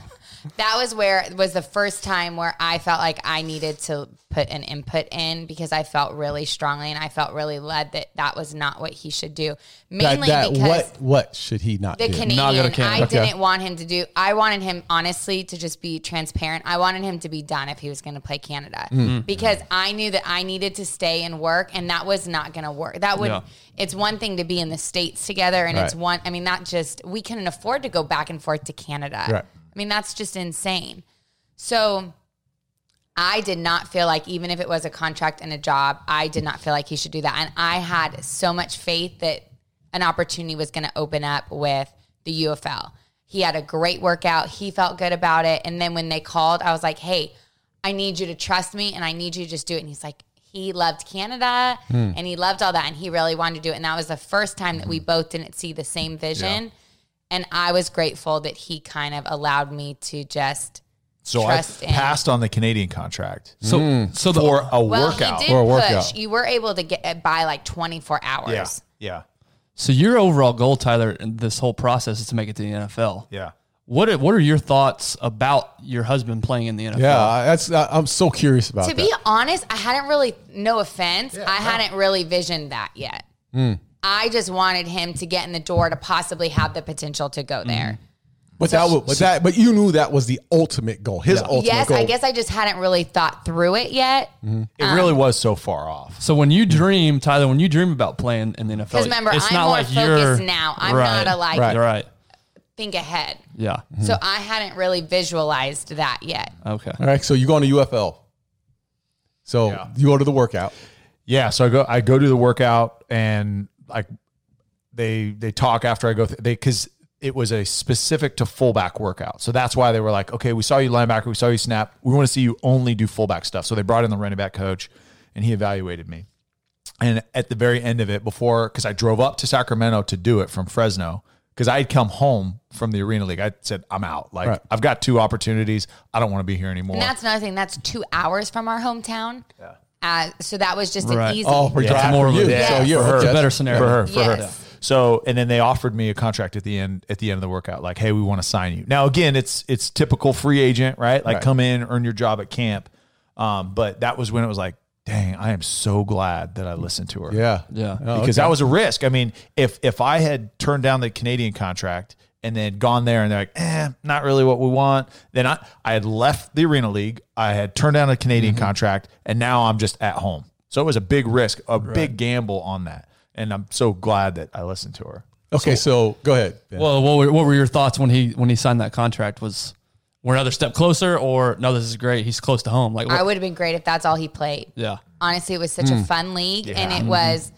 that was where it was the first time where I felt like I needed to put an input in because I felt really strongly and I felt really led that that was not what he should do. Mainly that because what what should he not the do? Not go to Canadian, Canada. I Okay. didn't want him to do. I wanted him honestly to just be transparent. I wanted him to be done if he was going to play Canada Mm. because I knew that I needed to stay and work, and that was not going to work. That would. Yeah. It's one thing to be in the states together, and it's one. I mean, not just we couldn't afford to go back and forth to Canada. Right. I mean, that's just insane. So. I did not feel like, even if it was a contract and a job, I did not feel like he should do that. And I had so much faith that an opportunity was going to open up with the UFL. He had a great workout. He felt good about it. And then when they called, I was like, hey, I need you to trust me and I need you to just do it. And he's like, he loved Canada hmm. and he loved all that. And he really wanted to do it. And that was the first time that we hmm. both didn't see the same vision. And I was grateful that he kind of allowed me to just so trust I in. passed on the Canadian contract so, so the, for a Well, workout. he did Or a push. workout. You were able to get by like 24 hours. yeah, yeah, so your overall goal, Tyler, in this whole process is to make it to the NFL. yeah. What are, what are your thoughts about your husband playing in the NFL? yeah, I- that's I- I'm so curious about To that. be honest, I hadn't really, no offense, I hadn't really visioned that yet. Hmm. I just wanted him to get in the door to possibly have the potential to go there. but that was but that but you knew that was the ultimate goal. His ultimate Yes, goal. I guess I just hadn't really thought through it yet. Mm-hmm. It really was so far off. So when you dream, Tyler, when you dream about playing in the NFL, Because remember, it's I'm not more like focused you're now. I'm right, not a like Right. You're right. think ahead. Yeah. So I hadn't really visualized that yet. Okay. All right, so you go on to UFL. So Yeah. you go to the workout. Yeah, so I go I go do the workout and like they they talk after I go th- they because it was a specific to fullback workout. So that's why they were like, okay, we saw you linebacker, we saw you snap. We want to see you only do fullback stuff. So they brought in the running back coach and he evaluated me. And at the very end of it, before because I drove up to Sacramento to do it from Fresno, because I had come home from the Arena League. I said, I'm out. Like Right. I've got two opportunities. I don't want to be here anymore. And that's another thing. That's two hours from our hometown. Uh, so that was just an easy. Oh, for Yeah. drive More of you. Yeah. So you're For her. It's a better scenario. for her, for Yes. her. So, and then they offered me a contract at the end at the end of the workout, like, hey, we want to sign you. Now, again, it's it's typical free agent, right? Like, Right. come in, earn your job at camp. Um, but that was when it was like, dang, I am so glad that I listened to her. Yeah. Yeah. Oh, because okay. that was a risk. I mean, if if I had turned down the Canadian contract and then gone there and they're like, eh, not really what we want, then I I had left the Arena League, I had turned down a Canadian Mm-hmm. contract, and now I'm just at home. So it was a big risk, a big gamble on that, and I'm so glad that I listened to her. Okay, so go ahead. Ben. Well, what were, what were your thoughts when he when he signed that contract? Was we're another step closer, or no? This is great. He's close to home. Like, I would have been great if that's all he played. yeah, Honestly, it was such a fun league, and it was.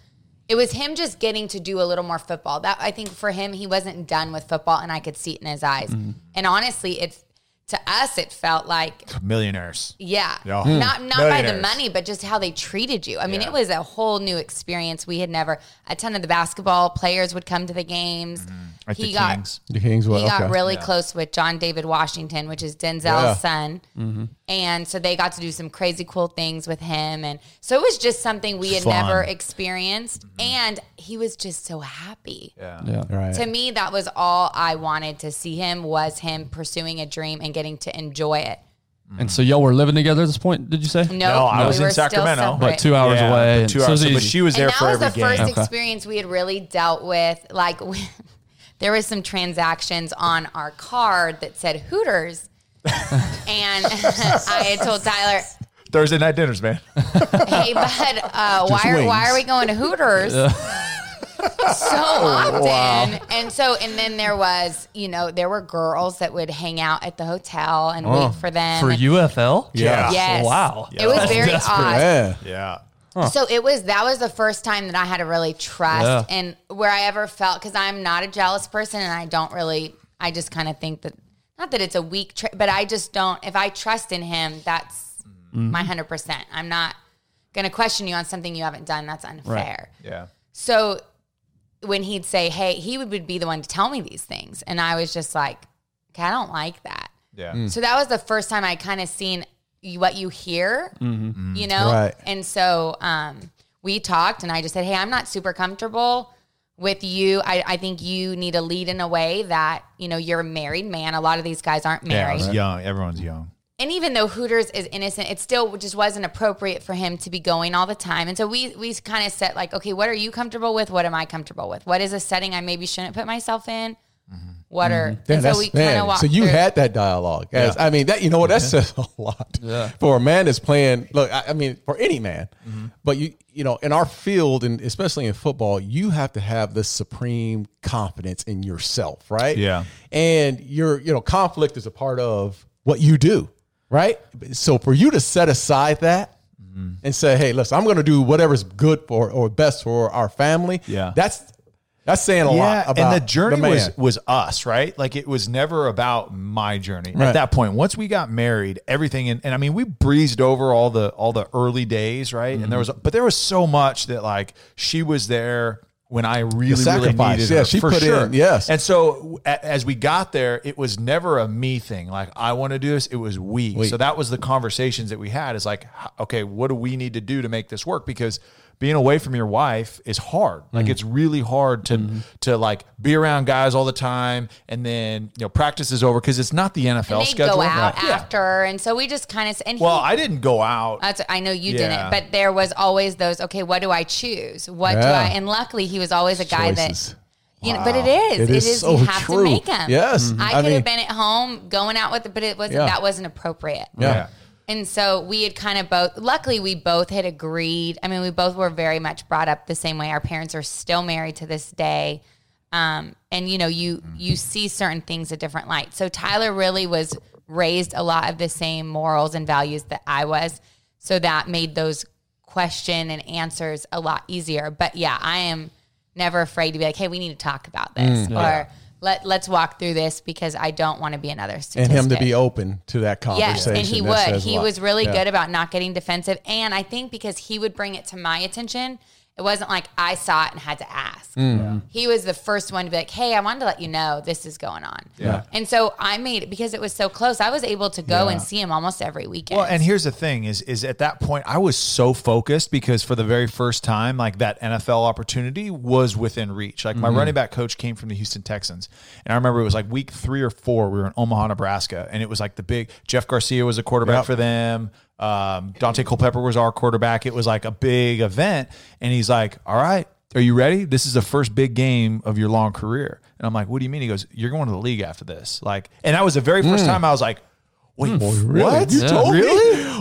It was him just getting to do a little more football. That I think for him, he wasn't done with football, and I could see it in his eyes. Mm-hmm. And honestly, it's to us it felt like millionaires. yeah, Yeah. not not by the money, but just how they treated you. I mean, Yeah. it was a whole new experience. We had never. A ton of the basketball players would come to the games. Like he the got Kings. The Kings were he got really Yeah. close with John David Washington, which is Denzel's Yeah. son. Mm-hmm. And so they got to do some crazy cool things with him. And so it was just something we had Fun. never experienced. And he was just so happy. Yeah. Yeah. right. To me, that was all I wanted to see him was him pursuing a dream and getting to enjoy it. And so y'all were living together at this point, did you say? No, No, I was we in Sacramento. But two hours Yeah, away. two hours. was but she was there and that for was every the first game. Okay. experience we had really dealt with. Like, we, there was some transactions on our card that said Hooters, and I had told Tyler, Thursday night dinners, man. "Hey, bud, uh, why are, why are we going to Hooters?" So often, and so, and then there was, you know, there were girls that would hang out at the hotel and wait for them. For and- UFL? Yeah. Yes. Wow. It was very odd. yeah. Yeah. So it was that was the first time that I had to really trust Yeah. and where I ever felt because I'm not a jealous person and I don't really I just kind of think that not that it's a weak trait, but I just don't if I trust in him that's Mm-hmm. my hundred percent. I'm not gonna question you on something you haven't done. That's unfair. Yeah. So when he'd say, "Hey," he would would be the one to tell me these things, and I was just like, "Okay, I don't like that." Yeah. So that was the first time I kind of seen you- what you hear, mm-hmm. Mm-hmm. you know? Right. And so um, we talked, and I just said, Hey, I'm not super comfortable with you. I, I think you need to lead in a way that, you know, you're a married man. A lot of these guys aren't married. was young. Everyone's young. And even though Hooters is innocent, it still just wasn't appropriate for him to be going all the time. And so we we kind of set like, okay, what are you comfortable with? What am I comfortable with? What is a setting I maybe shouldn't put myself in? Mm-hmm. What are Yeah, and so we kind man, of walked so you through. had that dialogue. As, I mean, that you know what that mm-hmm. says a lot for a man that's playing. Look, I, I mean, for any man, mm-hmm. but you you know, in our field and especially in football, you have to have this supreme confidence in yourself, right? Yeah. and your you know conflict is a part of what you do, right? So for you to set aside that. And say, hey, listen, I'm going to do whatever's good for or best for our family. Yeah. that's that's saying a lot about and the journey man. was was us, right? Like it was never about my journey. Right. At that point, once we got married, everything and, and I mean we breezed over all the all the early days, right? And Mm-hmm. there was but there was so much that like she was there when I really really needed Yeah, her she for put sure. in, yes. And so a, as we got there, it was never a me thing. Like I want to do this. It was we. We. So that was the conversations that we had. Is like, okay, what do we need to do to make this work? Because being away from your wife is hard. Mm-hmm. Like it's really hard to to like be around guys all the time, and then you know practice is over because it's not the NFL and they schedule. go out Yeah. after, and so we just kind of and Well, he, I didn't go out. That's I know you Yeah. didn't, but there was always those. Okay, what do I choose? What do I? And luckily, he was always a guy Choices. that you know. But it is. It is so you have true. to make them. Yes. I, I could mean- have been at home going out with it, but it wasn't. Yeah. That wasn't appropriate. Yeah. And so we had kind of both. Luckily, we both had agreed. I mean, we both were very much brought up the same way. Our parents are still married to this day. Um, and you know, you you see certain things a different light. So Tyler really was raised a lot of the same morals and values that I was. So that made those question and answers a lot easier. But yeah, I am never afraid to be like, hey, we need to talk about this, or let let's walk through this because I don't want to be another and him to be open to that conversation. Yes, and he would. He was really Yeah. good about not getting defensive. And I think because he would bring it to my attention, it wasn't like I saw it and had to ask. Mm. He was the first one to be like, hey, I wanted to let you know this is going on. Yeah. And so I made it because it was so close. I was able to go and see him almost every weekend. Well, and here's the thing: is is at that point I was so focused because for the very first time, like that NFL opportunity was within reach. Like my running back coach came from the Houston Texans, and I remember it was like week three or four. We were in Omaha, Nebraska, and it was like the big Jeff Garcia was a quarterback Yep. for them. Um, Daunte Culpepper was our quarterback. It was like a big event, and he's like, "All right." Are you ready? This is the first big game of your long career. And I'm like, what do you mean? He goes, You're going to the league after this. Like, and that was the very first time I was like, Wait, Really? what? You Yeah. told me?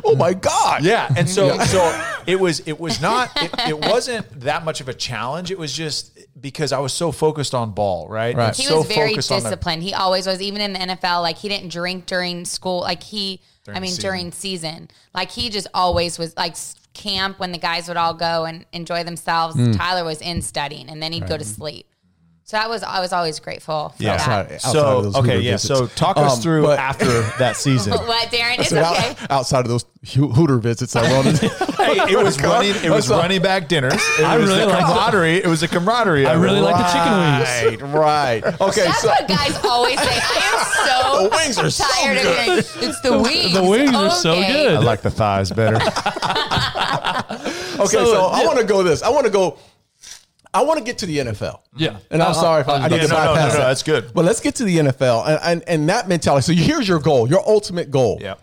Oh my God. Yeah, and so so it was it was not it, it wasn't that much of a challenge. It was just because I was so focused on ball, right? Right. He so was very focused on the- disciplined. he always was, even in the NFL. Like he didn't drink during school. Like he, I mean, season. during season, like he just always was like camp when the guys would all go and enjoy themselves. Hmm. Tyler was in studying, and then he'd go to sleep. So I was I was always grateful for Yeah. that. Outside- outside so of those okay, Hooter yeah. visits. So talk us Um, through but- after that season. What, Darren? It's So out- okay. outside of those Hooter visits, I wanted. hey, it was running. It was That's running back dinners. It I was really the like the- camaraderie. It was a camaraderie. I of it. really like the chicken wings. right, right. Okay, That's so what guys always say. I am so The wings are so tired good. of hearing it's the wings. The wings are so good. I like the thighs better. okay, so, I want to go this. I want to go. I want to get to the NFL. Yeah. And I'm Uh, sorry if I, I need Yeah, to no, no, bypass no, no, that. that's good. But let's get to the NFL and, and and that mentality. So here's your goal. Your ultimate goal. Yeah.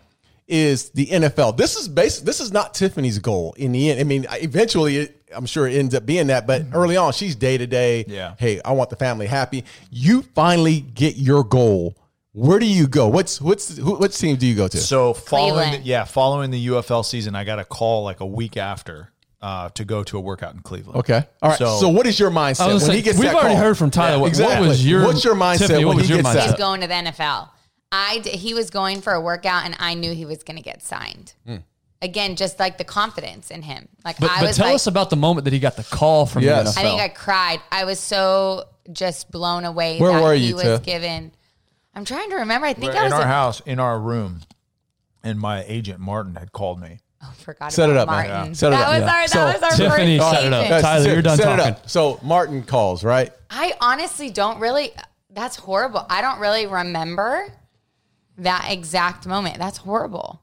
Is the NFL. This is basic. This is not Tiffany's goal in the end. I mean, eventually, it, I'm sure it ends up being that. But early on, she's day to day. Yeah. Hey, I want the family happy. You finally get your goal. Where do you go? What's what's who, what team do you go to? So following, the, yeah, following the UFL season, I got a call like a week after uh, to go to a workout in Cleveland. okay. All right. So, So- what is your mindset when was he saying, gets we've that already call? heard from Tyler. Yeah, What- exactly. What was your What's your mindset Tiffany, when what was he your gets mindset? that? He's going to the NFL. I d- he was going for a workout, and I knew he was going to get signed. Again, just like the confidence in him. Like But, I but was tell like, us about the moment that he got the call from Yes. the I think I cried. I was so just blown away Where that were he you, was Tiff? given. I'm trying to remember. I think We're I was in our at- house, in our room, and my agent Martin had called me. Oh, forgot Set it about up, man. Martin. Yeah. Set it that up. was Yeah. our that So, was our Tiffany first set it up. agent. Tyler, you're done set talking. It up. So Martin calls, right? I honestly don't really. That's horrible. I don't really remember that exact moment. That's horrible.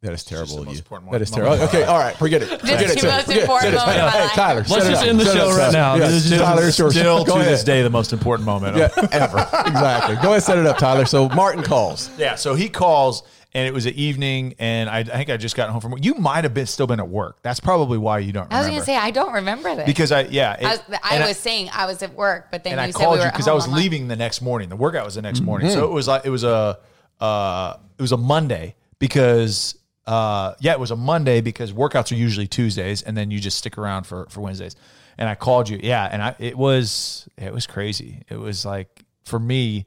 That is terrible. of most you. That is moment. terrible. Okay, all right, forget it. Forget it. the Tiff. most Forget it. important Forget it. moment of my Hey. Tyler, Let's just end the Set show right now. Yeah, This is just- Tyler, it's yours. Still Go to ahead. this day, the most important moment. Yeah, ever. exactly. Go ahead, set it up, Tyler. So Martin calls. Yeah, so he calls, and it was an evening, and I, I think I just got home from work. You might have been still been at work. That's probably why you don't remember. I was going to say I don't remember this because I yeah, it- I was, I was saying I was at work, but then and you I said called we were you because I was I'm leaving the next morning. The workout was the next morning, Mm-hmm. so it was like it was a uh, it was a Monday because uh, yeah, it was a Monday because workouts are usually Tuesdays, and then you just stick around for for Wednesdays. And I called you, yeah, and I it was it was crazy. It was like for me,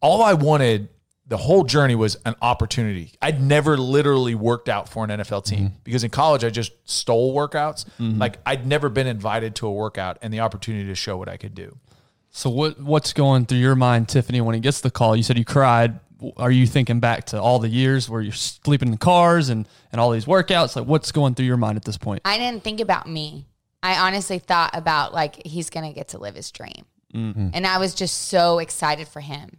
all I wanted. The whole journey was an opportunity. I'd never literally worked out for an NFL team Mm-hmm. because in college I just stole workouts. Like I'd never been invited to a workout and the opportunity to show what I could do. So what what's going through your mind, Tiffany, when he gets the call? You said you cried. Are you thinking back to all the years where you're sleeping in cars and and all these workouts? Like what's going through your mind at this point? I didn't think about me. I honestly thought about like he's gonna get to live his dream, Mm-hmm. and I was just so excited for him.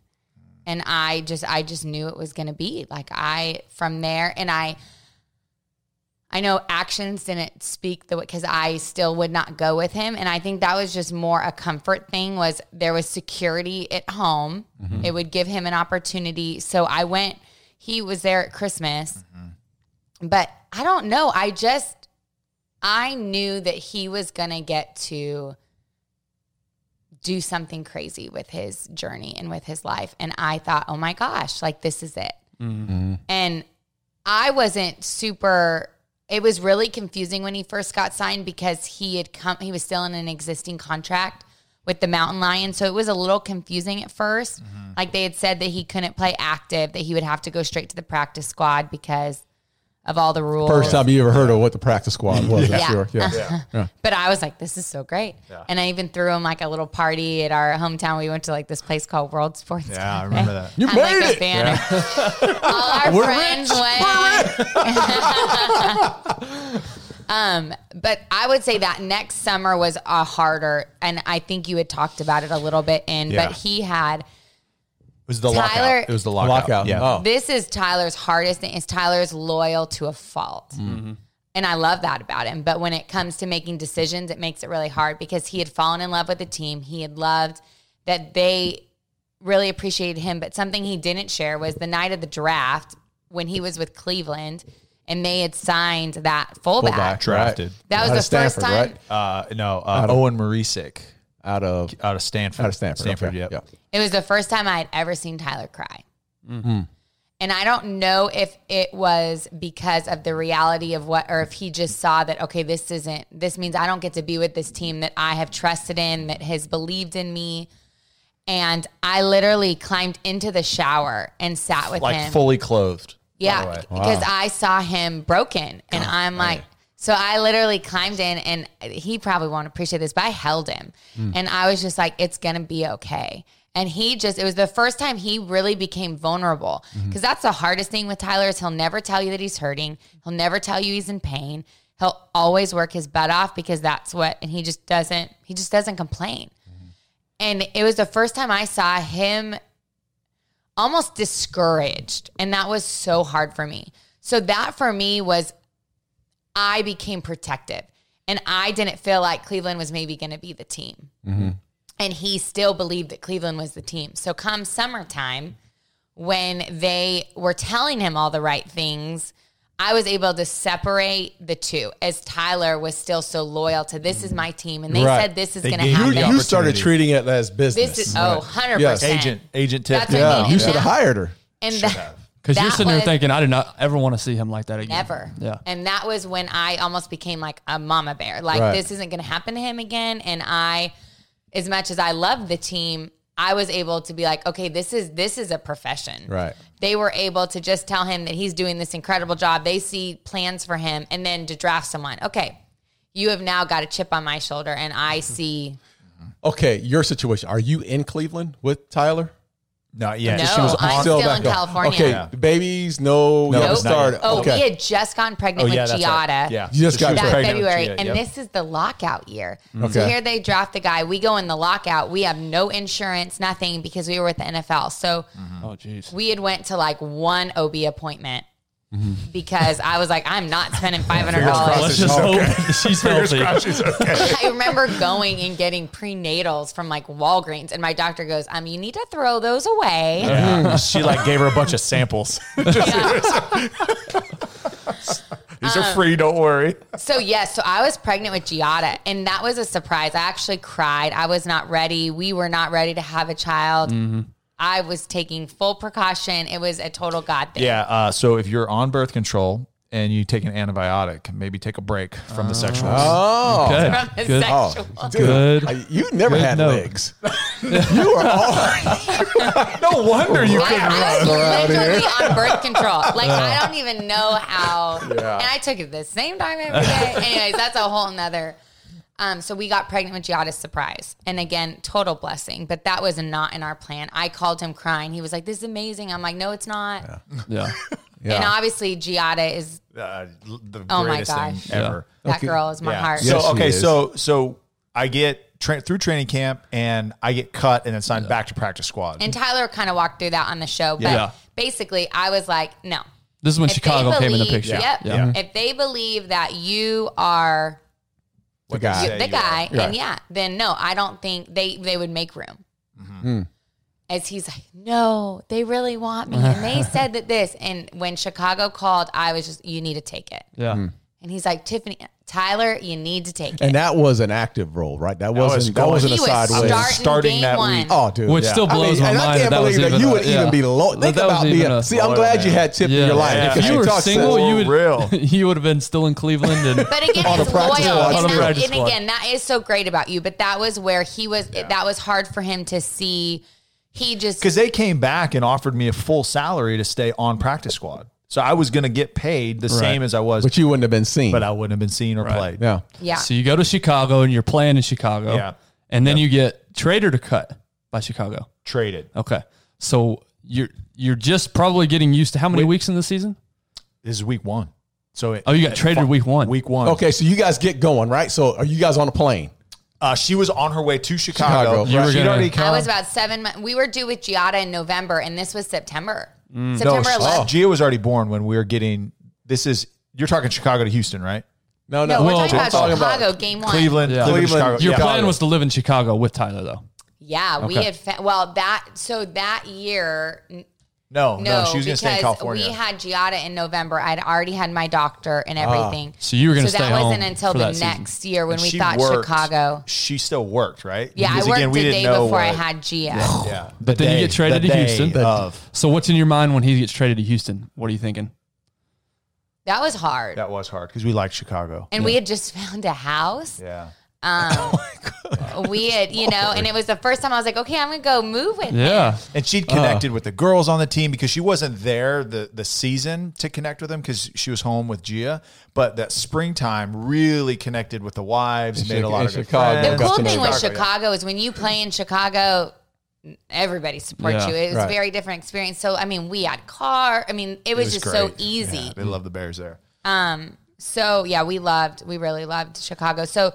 And I just, I just knew it was gonna be like I from there, and I, I know actions didn't speak the because I still would not go with him, and I think that was just more a comfort thing. Was there was security at home? Mm-hmm. It would give him an opportunity. So I went. He was there at Christmas, mm-hmm. but I don't know. I just I knew that he was going to get to do something crazy with his journey and with his life. And I thought, oh my gosh, like this is it. Mm-hmm. And I wasn't super, it was really confusing when he first got signed because he had come, he was still in an existing contract with the Mountain Lions. So it was a little confusing at 1st mm-hmm. Like they had said that he couldn't play active, that he would have to go straight to the practice squad because of all the rules. First time you ever heard of what the practice squad was, I'm Yeah. sure. Yeah. But I was like, this is so great. And I even threw him like a little party at our hometown. We went to like this place called World Sports. Yeah, I remember that. You Had, made like, it. a banner. All our We're friends went. um, but I would say that next summer was a harder, and I think you had talked about it a little bit in, Yeah. but he had It was the Tyler- lockout. It was the lockout. Lockout. Yeah. Oh. this is Tyler's hardest thing is Tyler's loyal to a fault. And I love that about him. But when it comes to making decisions, it makes it really hard because he had fallen in love with the team. He had loved that they really appreciated him. But something he didn't share was the night of the draft when he was with Cleveland and they had signed that fullback. Fullback, Drafted. That was Out the of Stanford, first time. right? Uh, no, uh, Owen Marecic Out of out of Stanford. out of Stanford. Stanford, okay. yep. Yeah. It was the first time I had ever seen Tyler cry. Mm. Hmm. And I don't know if it was because of the reality of what, or if he just saw that, okay, this isn't, this means I don't get to be with this team that I have trusted in, that has believed in me. And I literally climbed into the shower and sat with Like him. fully clothed. Yeah, way. because I saw him broken, and I'm like So I literally climbed in, and he probably won't appreciate this, but I held him, hmm. and I was just like, "It's gonna be okay." And he just, it was the first time he really became vulnerable mm-hmm. because that's the hardest thing with Tyler is he'll never tell you that he's hurting. He'll never tell you he's in pain. He'll always work his butt off because that's what, and he just doesn't, he just doesn't complain. Mm-hmm. And it was the first time I saw him almost discouraged. And that was so hard for me. So that for me was, I became protective and I didn't feel like Cleveland was maybe going to be the team. Mm-hmm. And he still believed that Cleveland was the team. So come summertime, when they were telling him all the right things, I was able to separate the two as Tyler was still so loyal to this is my team. And they Right. said this is going to gave You, happen. you started treating it as business. This is, oh, 100%. Yes. Agent, agent tip. That's what yeah, I mean. you should have hired her. And that, Because you're that sitting there was- thinking, I did not ever want to see him like that again. Never. Yeah. And that was when I almost became like a mama bear. Like Right. this isn't going to happen to him again. And I, as much as I love the team, I was able to be like, okay, this is this is a profession. Right. They were able to just tell him that he's doing this incredible job. They see plans for him, and then to draft someone. Okay, you have now got a chip on my shoulder, and I mm-hmm. see. Okay, your situation. Are you in Cleveland with Tyler? Not yet. No, She was I'm on. still back in on. California. Okay, Yeah. babies, no, you Nope. haven't started. Oh, okay. we had just gotten pregnant Oh, yeah, with Giada. right. Yeah. You just So got that pregnant with February, Gia, and yep. this is the lockout year. So Okay. here they draft the guy. We go in the lockout. We have no insurance, nothing, because we were with the NFL. So Oh, jeez. we had went to like one OB appointment Mm-hmm. Mm-hmm. because I was like, I'm not spending five hundred Let's dollars. just hope she's healthy. I remember going and getting prenatals from like Walgreens, and my doctor goes, "Um, you need to throw those away." Yeah. she like gave her a bunch of samples. These are um, free. Don't worry. So yes, so I was pregnant with Giada, and that was a surprise. I actually cried. I was not ready. We were not ready to have a child. Mm-hmm. I was taking full precaution. It was a total God thing. Yeah. Uh, so if you're on birth control and you take an antibiotic, maybe take a break from the sexuals. Oh, Good. From the Good. oh, dude, Good. I- you never Good had note. legs. you are all. no wonder you couldn't I run. was literally on birth control. Like I don't even know how. Yeah. And I took it the same time every day. Anyways, that's a whole nother. Um, so we got pregnant with Giada's surprise, and again, total blessing. But that was not in our plan. I called him crying. He was like, "This is amazing." I'm like, "No, it's not." Yeah. And Yeah. obviously, Giada is Uh, the Oh my greatest thing gosh. ever. that Okay. girl is my Yeah. heart. So Yes, she okay, so so I get tra- through training camp and I get cut and then signed back to practice squad. And Tyler kind of walked through that on the show, but Yeah. basically, I was like, "No." This is when If they Chicago came in the believe- picture. Yep. Yeah. If they believe that you are The guy. Say the guy, are. Right. and yeah, then no, I don't think they they would make room. Mm-hmm. As he's like, no, they really want me, and they said that this. And when Chicago called, I was just, you need to take it. Yeah. And he's like, Tiffany, Tyler, you need to take it. And that was an active role, right? That wasn't was that going- wasn't he a was sideways. starting, Starting game that one. Oh, dude, Which still blows my and mind I can't that that was believe that even you a- would yeah. even be low. That Think was about even being. a- See, I'm glad you had Tip in your life. Yeah. because If you were talks single, so you would real. you would have been still in Cleveland and But again, On he's the practice squad. and, On the that- practice and squad. again, that is so great about you. But that was where he was. That was hard for him to see. He just because they came back and offered me a full salary to stay on practice squad. So I was going to get paid the same as I was, but you wouldn't have been seen. but I wouldn't have been seen or played. yeah. yeah. so you go to Chicago and you're playing in Chicago. Yeah. And then you get traded or cut by Chicago. Traded. Okay. So you're you're just probably getting used to how many weeks in the season? This is week one. So it, Oh, you got traded week one. week one. Okay, so you guys get going, right? So are you guys on a plane? Uh, she was on her way to Chicago. Chicago. You were She'd gonna- already I was about seven months. We were due with Giada in November, and this was September. Mm. no, September she- 11th. Gia was already born when we were getting. This is you're talking Chicago to Houston, right? No, No, we're Well, talking we're about talking about game one. Cleveland, Yeah. Cleveland, Cleveland, Chicago. Your Yeah. plan was to live in Chicago with Tyler, though. Yeah, we Okay. had fa- well that so that year n- no, no, no, she was going to stay in because California. we had Giada in November. I'd already had my doctor and ah, everything. So you were gonna so stay that wasn't until the that season. next year when And we thought worked- Chicago. She still worked, right? Yeah, Because I worked again, we the didn't day know before I had Gia. Yeah, But then you get traded the to Houston. Of So what's in your mind when he gets traded to Houston? What are you thinking? That was hard. that was hard because we liked Chicago. and we had just found a house. Yeah, Um, we had, you know, and it was the first time I was like, okay, I'm gonna go move with Yeah. him. And she'd connected with the girls on the team because she wasn't there the the season to connect with them because she was home with Gia. But that springtime really connected with the wives, made a lot of good Chicago. The friends. Got cool thing with Chicago, yeah. Chicago is when you play in Chicago, everybody supports Yeah. you. It was Right. a very different experience. So I mean, we had car. I mean, it was, was just so easy. Yeah, they love the Bears there. Um. So yeah, we loved, we really loved Chicago. So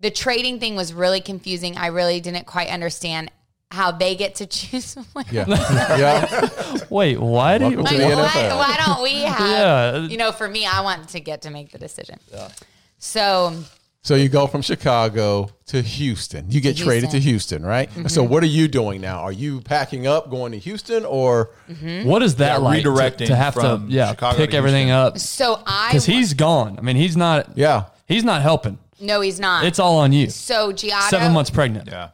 the trading thing was really confusing. I really didn't quite understand how they get to choose. when. Yeah. yeah. Wait, why do you, like, why, why, don't we have? Yeah. You know, for me, I want to get to make the decision. Yeah. So So you go from Chicago to Houston. You get To traded to Houston. Houston, right? So mm-hmm. what are you doing now? Are you packing up, going to Houston, or mm-hmm. What is that Yeah, like? redirecting to, have to yeah Chicago pick to everything up so I because he's gone. I mean, he's not. yeah? He's not helping. No, he's not. It's all on you. so Giada Seven months pregnant. Yeah.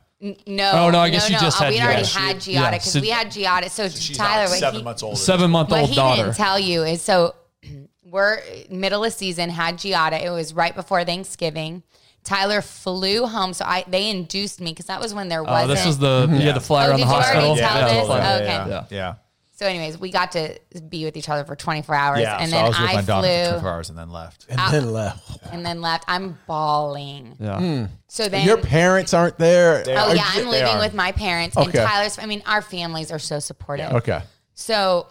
No. Oh, no, I guess you just uh, had We already had Yeah, Giada because so- we had Giada. So, She's Tyler, not what seven he, months older. Seven month what old he daughter. didn't tell you is so we're middle of season had Giada. It was right before Thanksgiving. Tyler flew home, so I they induced me because that was when there Oh, wasn't. this was the you had the flyer Oh, on the did you already hospital. tell yeah, this? the flyer. Oh, okay. yeah, Yeah. Yeah. so. Anyways, we got to be with each other for 24 hours, Yeah, and so then I was with I my daughter for flew 24 hours and then left. And then left. and then left. I'm bawling. Yeah. So then Your parents aren't there. They Oh are- yeah, I'm living are. with my parents and Okay. Tyler's. I mean, our families are so supportive. Okay. So,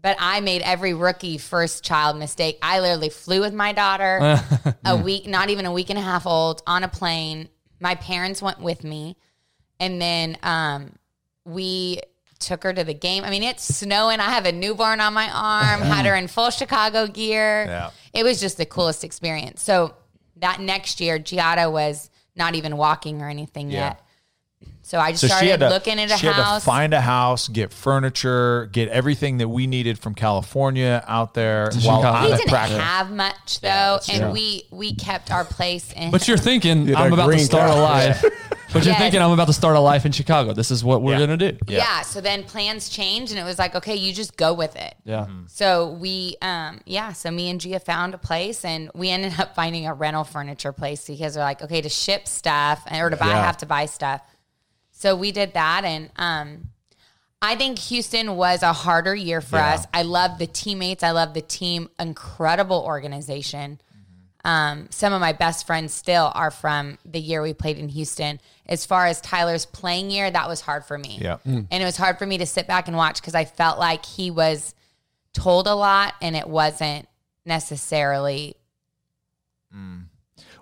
but I made every rookie first child mistake. I literally flew with my daughter a week, not even a week and a half old, on a plane. My parents went with me, and then um, we took her to the game. I mean, it's snowing. I have a newborn on my arm. had her in full Chicago gear. Yeah. It was just the coolest experience. So that next year, Giada was not even walking or anything Yeah. yet. So I just So started she had to looking at a she had to house. find a house, get furniture, get everything that we needed from California out there. While Chicago. I'm he didn't practice. have much though, that's and true. we we kept our place in. But you're thinking Get I'm about to green start a life. But you're thinking I'm about to start a life in Chicago. This is what we're Yeah. gonna do. yeah. So then plans changed, and it was like, okay, you just go with it. Yeah. So we, um, yeah. So me and Gia found a place, and we ended up finding a rental furniture place because they're like, okay, to ship stuff or to buy, Yeah. have to buy stuff. So we did that, and um, I think Houston was a harder year for Yeah. us. I love the teammates. I love the team. Incredible organization. Um, some of my best friends still are from the year we played in Houston. As far as Tyler's playing year, that was hard for me. Yeah. And it was hard for me to sit back and watch because I felt like he was told a lot and it wasn't necessarily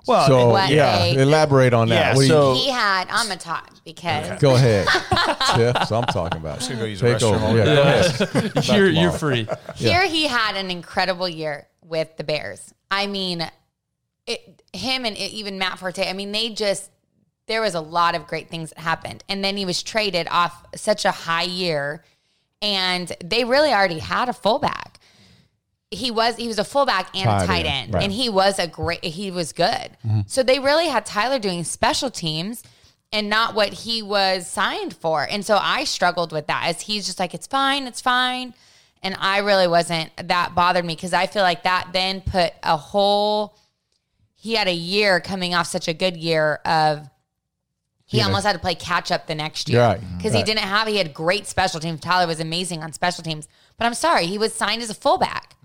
Well, So What yeah, a- elaborate on that. Yeah, What you- so- he had I'm gonna talk because go ahead. yeah, that's what I'm talking about. gonna go use the Take restroom. over. Yeah, go ahead. You're you're free. here he had an incredible year with the Bears. I mean, it, him and even Matt Forte. I mean, they just there was a lot of great things that happened, and then he was traded off such a high year, and they really already had a fullback. He was he was a fullback and Tight a tight end, end, right. and he was a great he was good. Mm-hmm. So they really had Tyler doing special teams and not what he was signed for. And so I struggled with that as he's just like, it's fine, it's fine. And I really wasn't that bothered me because I feel like that then put a whole he had a year coming off such a good year of he Yeah. almost had to play catch up the next year right. because he didn't have he had great special teams. Tyler was amazing on special teams, but I'm sorry, he was signed as a fullback.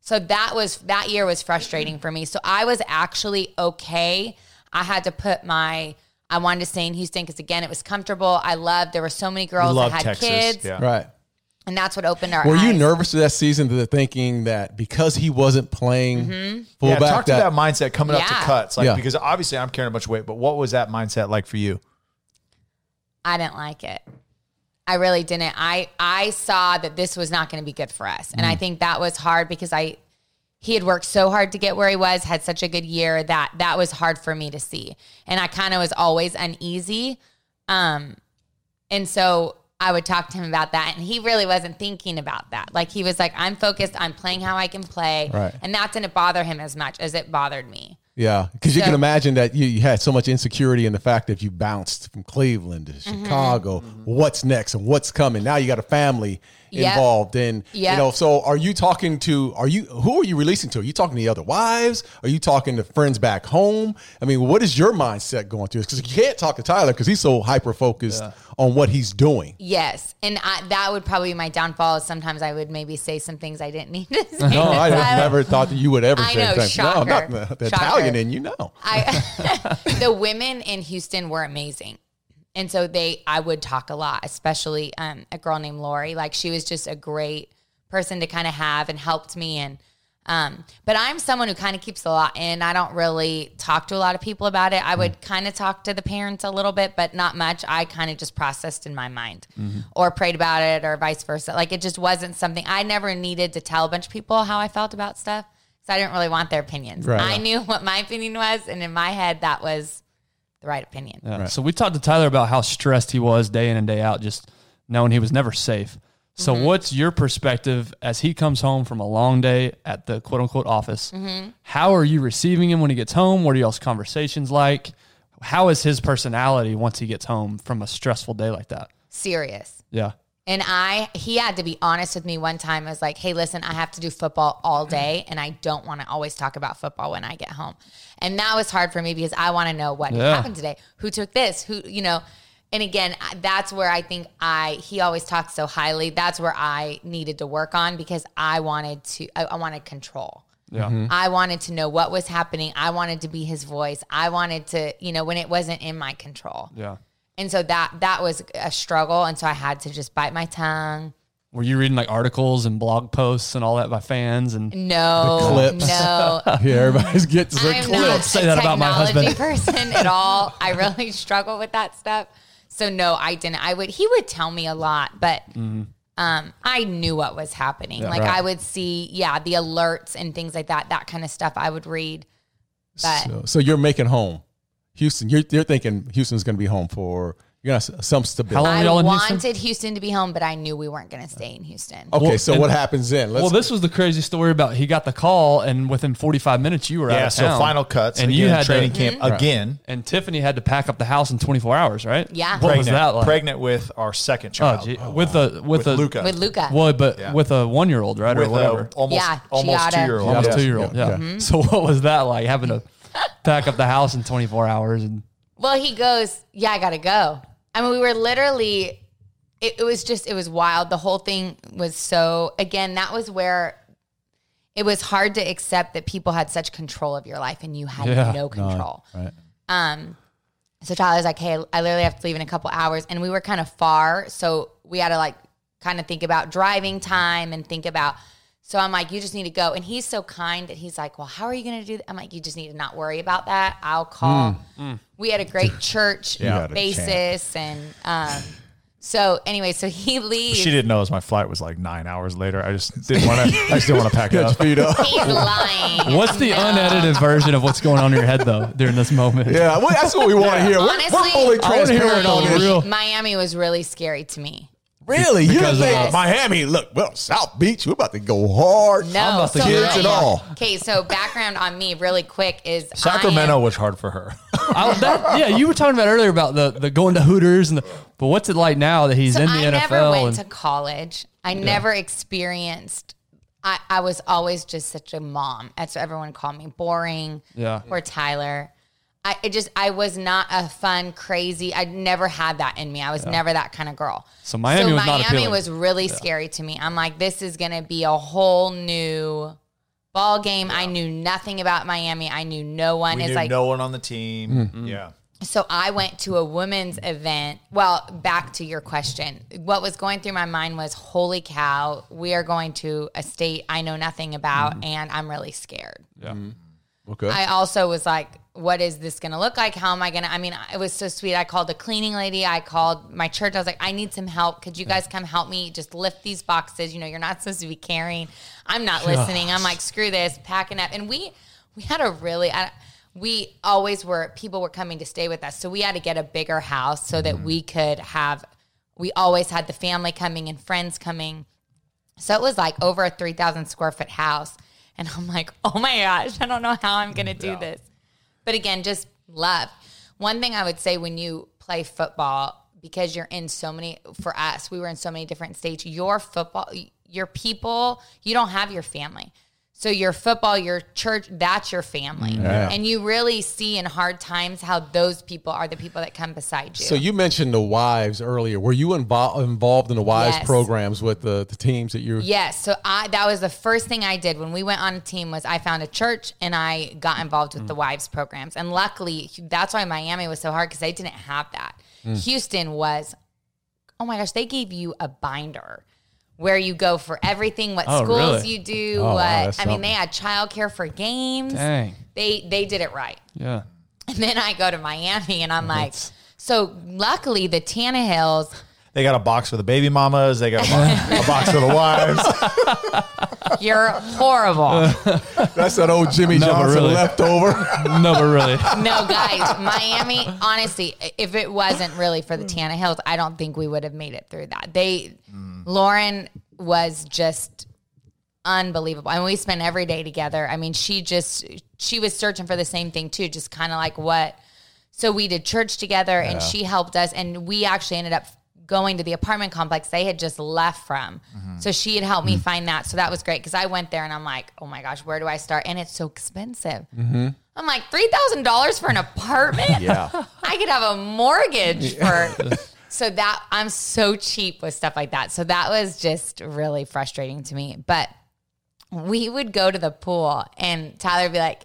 So that was that year was frustrating for me. So I was actually okay. I had to put my I wanted to stay in Houston because again it was comfortable. I loved there were so many girls that had Texas. kids, Yeah. Right. and that's what opened our. Were you nervous of that season to the thinking that because he wasn't playing mm-hmm. Yeah, fullback, talk to that mindset coming up to cuts, like Yeah. because obviously I'm carrying a bunch of weight, but what was that mindset like for you? I didn't like it. I really didn't. I I saw that this was not going to be good for us, and I Mm. think that was hard because I he had worked so hard to get where he was, had such a good year that that was hard for me to see, and I kind of was always uneasy. Um, and so I would talk to him about that, and he really wasn't thinking about that. Like he was like, "I'm focused. I'm playing how I can play," Right. and that didn't bother him as much as it bothered me. Yeah, because you So- can imagine that you, you had so much insecurity in the fact that you bounced from Cleveland to Mm-hmm. Chicago. What's next and what's coming? Now you got a family Yep. involved, and Yep. you know. So, are you talking to? Are you who are you releasing to? Are you talking to the other wives? Are you talking to friends back home? I mean, what is your mindset going through? Because you can't talk to Tyler because he's so hyper focused on what he's doing. Yes, and I, that would probably be my downfall. Is sometimes I would maybe say some things I didn't need to say. No, I never thought that you would ever I say know, things. No, shocker. not the, the Italian in you. No. I the women in Houston were amazing. And so they I would talk a lot, especially um, a girl named Lori. Like she was just a great person to kind of have and helped me and um, but I'm someone who kind of keeps a lot in. I don't really talk to a lot of people about it. I would kind of talk to the parents a little bit, but not much. I kind of just processed in my mind or prayed about it or vice versa. Like it just wasn't something I never needed to tell a bunch of people how I felt about stuff. So I didn't really want their opinions. Right. I knew what my opinion was, and in my head, that was right opinion. Yeah. So we talked to Tyler about how stressed he was day in and day out, just knowing he was never safe. So Mm-hmm. what's your perspective as he comes home from a long day at the quote unquote office? Mm-hmm. How are you receiving him when he gets home? What are y'all's conversations like? How is his personality once he gets home from a stressful day like that? Serious. Yeah. And I, he had to be honest with me one time. I was like, hey, listen, I have to do football all day, mm. and I don't want to always talk about football when I get home. And that was hard for me because I want to know what Yeah. happened today, who took this, who, you know. And again, that's where I think I, he always talks so highly. That's where I needed to work on because I wanted to, I, I wanted control. Yeah. Mm-hmm. I wanted to know what was happening. I wanted to be his voice. I wanted to, you know, when it wasn't in my control. Yeah. And so that that was a struggle. And so I had to just bite my tongue. Were you reading like articles and blog posts and all that by fans and No, clips. no. Yeah, everybody's getting the I'm clips. not say that about my husband. person at all. I really struggle with that stuff. So no, I didn't. I would. He would tell me a lot, but um, I knew what was happening. like right. I would see, yeah, the alerts and things like that. That kind of stuff I would read. But So, so you're making home, Houston. You're, you're thinking Houston's going to be home for you know some stability. How long I were y'all in Houston? wanted Houston? to be home, but I knew we weren't going to stay in Houston. Okay, Well, so what happens then? Let's, Well, this was the crazy story about he got the call and within 45 minutes you were out Yeah, of so town. final cuts and again, you had training to, camp again. and Tiffany had to pack up the house in 24 hours, right? Yeah. What was that like? pregnant with our second Oh, child. gee. with a with, with a Luca. With Luca. Well, but Yeah. with a one year old, right, with or whatever, a almost Yeah, almost two year old. almost Yeah. two year old. Yeah. Yeah. Mm-hmm. So what was that like having to pack up the house in 24 hours and Well, he goes, Yeah, I got to go. I mean, we were literally, it, it was just, it was wild. The whole thing was so, again, that was where it was hard to accept that people had such control of your life and you had Yeah. no control. right. Um, so Tyler's like, Hey, I literally have to leave in a couple hours. And we were kind of far. So we had to like kind of think about driving time and think about, so I'm like, you just need to go. And he's so kind that he's like, well, how are you going to do that? I'm like, you just need to not worry about that. I'll call. We had a great church Yeah. Basis. And um, so anyway, so he leaves. She didn't know as my flight was like nine hours later. I just didn't want to. I just didn't want to pack it up. Feet up. He's lying. what's the No. unedited version of what's going on in your head though during this moment? Yeah, well, that's what we want to hear. We're, we're Honestly, fully I wanna hear transparent it on all real. Miami was really scary to me. Really? You Because didn't of, think uh, Miami? Look, well, South Beach. We're about to go hard. No, I'm about to so get Kids and I- all. Okay, so background on me, really quick, is I am- Sacramento was hard for her. I, that, yeah, you were talking about earlier about the, the going to Hooters and the, but what's it like now that he's So in the I NFL? I never went and, to college. I never experienced. I, I was always just such a mom. That's what everyone called me. Boring. Yeah. Or Tyler. I it just I was not a fun, crazy. I never had that in me. I was never that kind of girl. So Miami was not Miami appealing. was really scary to me. I'm like, this is gonna be a whole new ball game. I knew nothing about Miami. I knew no one. We it's like no one on the team. Mm-hmm. Yeah. so I went to a women's event. Well, back to your question. What was going through my mind was, holy cow, we are going to a state I know nothing about, Mm-hmm. and I'm really scared. yeah. Okay. I also was like, what is this going to look like? How am I going to? I mean, it was so sweet. I called the cleaning lady. I called my church. I was like, I need some help. Could you guys come help me just lift these boxes? You know, you're not supposed to be carrying. I'm not listening. I'm like, screw this, packing up. And we we had a really. I, we always were people were coming to stay with us, so we had to get a bigger house so that mm-hmm. we could have. We always had the family coming and friends coming. So it was like over a 3,000 square foot house. And I'm like, oh my gosh, I don't know how I'm going to do this. But again, just love. One thing I would say when you play football, because you're in so many, for us, we were in so many different states, your football, your people, you don't have your family. So your football, your church, that's your family. Mm-hmm. Yeah. And you really see in hard times how those people are the people that come beside you. So you mentioned the wives earlier. Were you invo- involved in the wives Yes. programs with the, the teams that you? Yes. So I that was the first thing I did when we went on a team was I found a church and I got involved with the mm. wives programs. And luckily that's why Miami was so hard because they didn't have that. Mm. Houston was, oh my gosh, they gave you a binder where you go for everything, what Oh, schools really? you do, Oh, what that's I mean, they had childcare for games. Dang. They they did it right. Yeah. And then I go to Miami and I'm like, so luckily the Tannehills They got a box for the baby mamas. They got a box, a box for the wives. You're horrible. That's that old Jimmy No, but Johnson really. leftover. No, but really. no, guys, Miami, honestly, if it wasn't really for the Tannehills, I don't think we would have made it through that. They, mm. Lauren was just unbelievable. And we spent every day together. I mean, she just, she was searching for the same thing too, just kind of like what. So we did church together and she helped us. And we actually ended up going to the apartment complex they had just left from. Mm-hmm. So she had helped me mm-hmm. find that. So that was great because I went there and I'm like, oh my gosh, where do I start? And it's so expensive. Mm-hmm. I'm like, $3,000 for an apartment? Yeah. I could have a mortgage for. so that I'm so cheap with stuff like that. So that was just really frustrating to me. But we would go to the pool and Tyler would be like,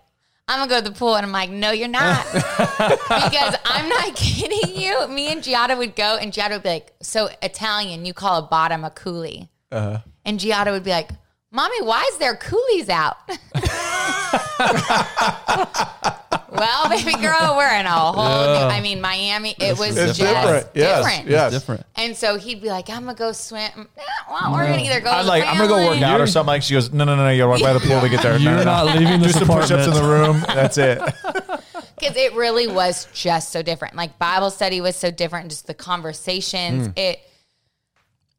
I'm gonna go to the pool. And I'm like, no, you're not. because I'm not kidding you. Me and Giada would go and Giada would be like, so Italian, you call a bottom a coolie. Uh-huh. And Giada would be like, Mommy, why is there coolies out? well, baby girl, we're in a whole new, I mean, Miami, it was It's just different. Yes. different. Yes. Different. And so he'd be like, I'm gonna go swim. Nah, well, we're gonna either go. I'm like, I'm gonna go work family- out or something. Like she goes, no, no, no, no. You gotta walk by the pool to get there. No, You're no, no. not leaving this Just some push-ups in the room. That's it. because it really was just so different. Like Bible study was so different. Just the conversations. Mm. It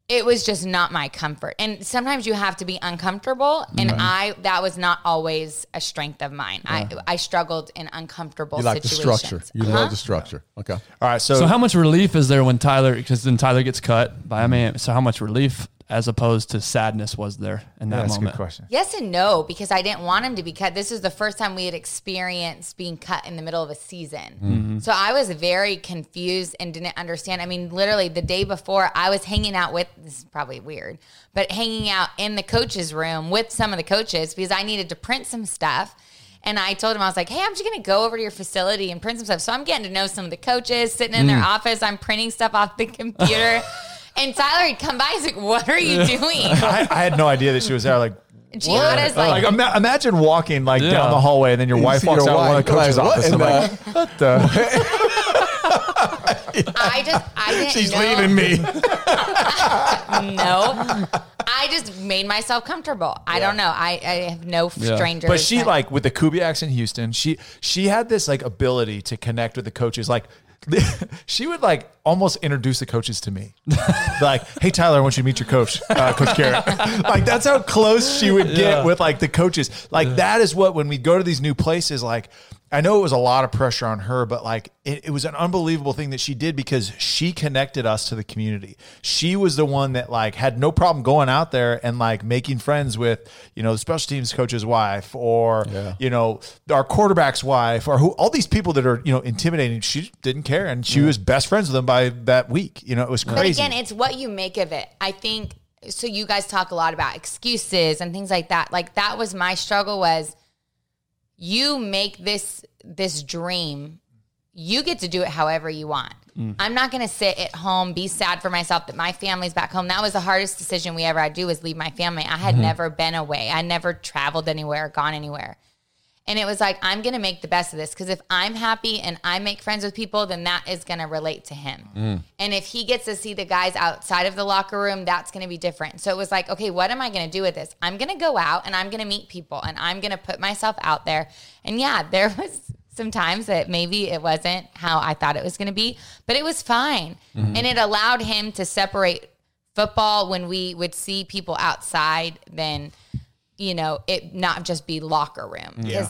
it was just not my comfort. And sometimes you have to be uncomfortable. And I that was not always a strength of mine. I I struggled in uncomfortable You like the structure. You Uh-huh. love the structure. Okay. All right. So, So how much relief is there when Tyler? Because then Tyler gets cut by a man. So how much relief, as opposed to sadness, was there in that that's a moment? good question. Yes and no, because I didn't want him to be cut. This is the first time we had experienced being cut in the middle of a season. Mm-hmm. So I was very confused and didn't understand. I mean, literally the day before, I was hanging out with, this is probably weird, but hanging out in the coach's room with some of the coaches because I needed to print some stuff. And I told him, I was like, hey, I'm just going to go over to your facility and print some stuff. So I'm getting to know some of the coaches sitting in their mm. office. I'm printing stuff off the computer. and Tyler had come by. He's like, what are you doing? I, I had no idea that she was there. Like, Gianna's like, like, ima- imagine walking like Yeah. down the hallway and then your You wife see walks your out of one of wife, the coach's like, what office. in I'm like, what the? I just, I didn't She's know. leaving me. No, I just made myself comfortable. I don't know. I, I have no Yeah. strangers. But she that- like with the Kubiaks in Houston, she she had this like ability to connect with the coaches. Like she would like almost introduce the coaches to me. like, hey Tyler, I want you to meet your coach, uh, Coach Garrett. like that's how close she would get Yeah. with like the coaches. Like that is what when we go to these new places, like I know it was a lot of pressure on her, but like it, it was an unbelievable thing that she did because she connected us to the community. She was the one that like had no problem going out there and like making friends with, you know, the special teams coach's wife or, you know, our quarterback's wife or who all these people that are, you know, intimidating. She didn't care. And she was best friends with them by that week. You know, it was But crazy. again, it's what you make of it. I think so. You guys talk a lot about excuses and things like that. Like that was my struggle. Was you make this this dream you get to do it however you want. Mm. I'm not going to sit at home, be sad for myself that my family's back home. That was the hardest decision we ever had to do was leave my family. I had mm-hmm. never been away. I never traveled anywhere, gone anywhere. And it was like, I'm going to make the best of this because if I'm happy and I make friends with people, then that is going to relate to him. Mm. And if he gets to see the guys outside of the locker room, that's going to be different. So it was like, okay, what am I going to do with this? I'm going to go out and I'm going to meet people and I'm going to put myself out there. And yeah, there was some times that maybe it wasn't how I thought it was going to be, but it was fine. Mm-hmm. And it allowed him to separate football when we would see people outside, then, you know, it not just be locker room. Yeah.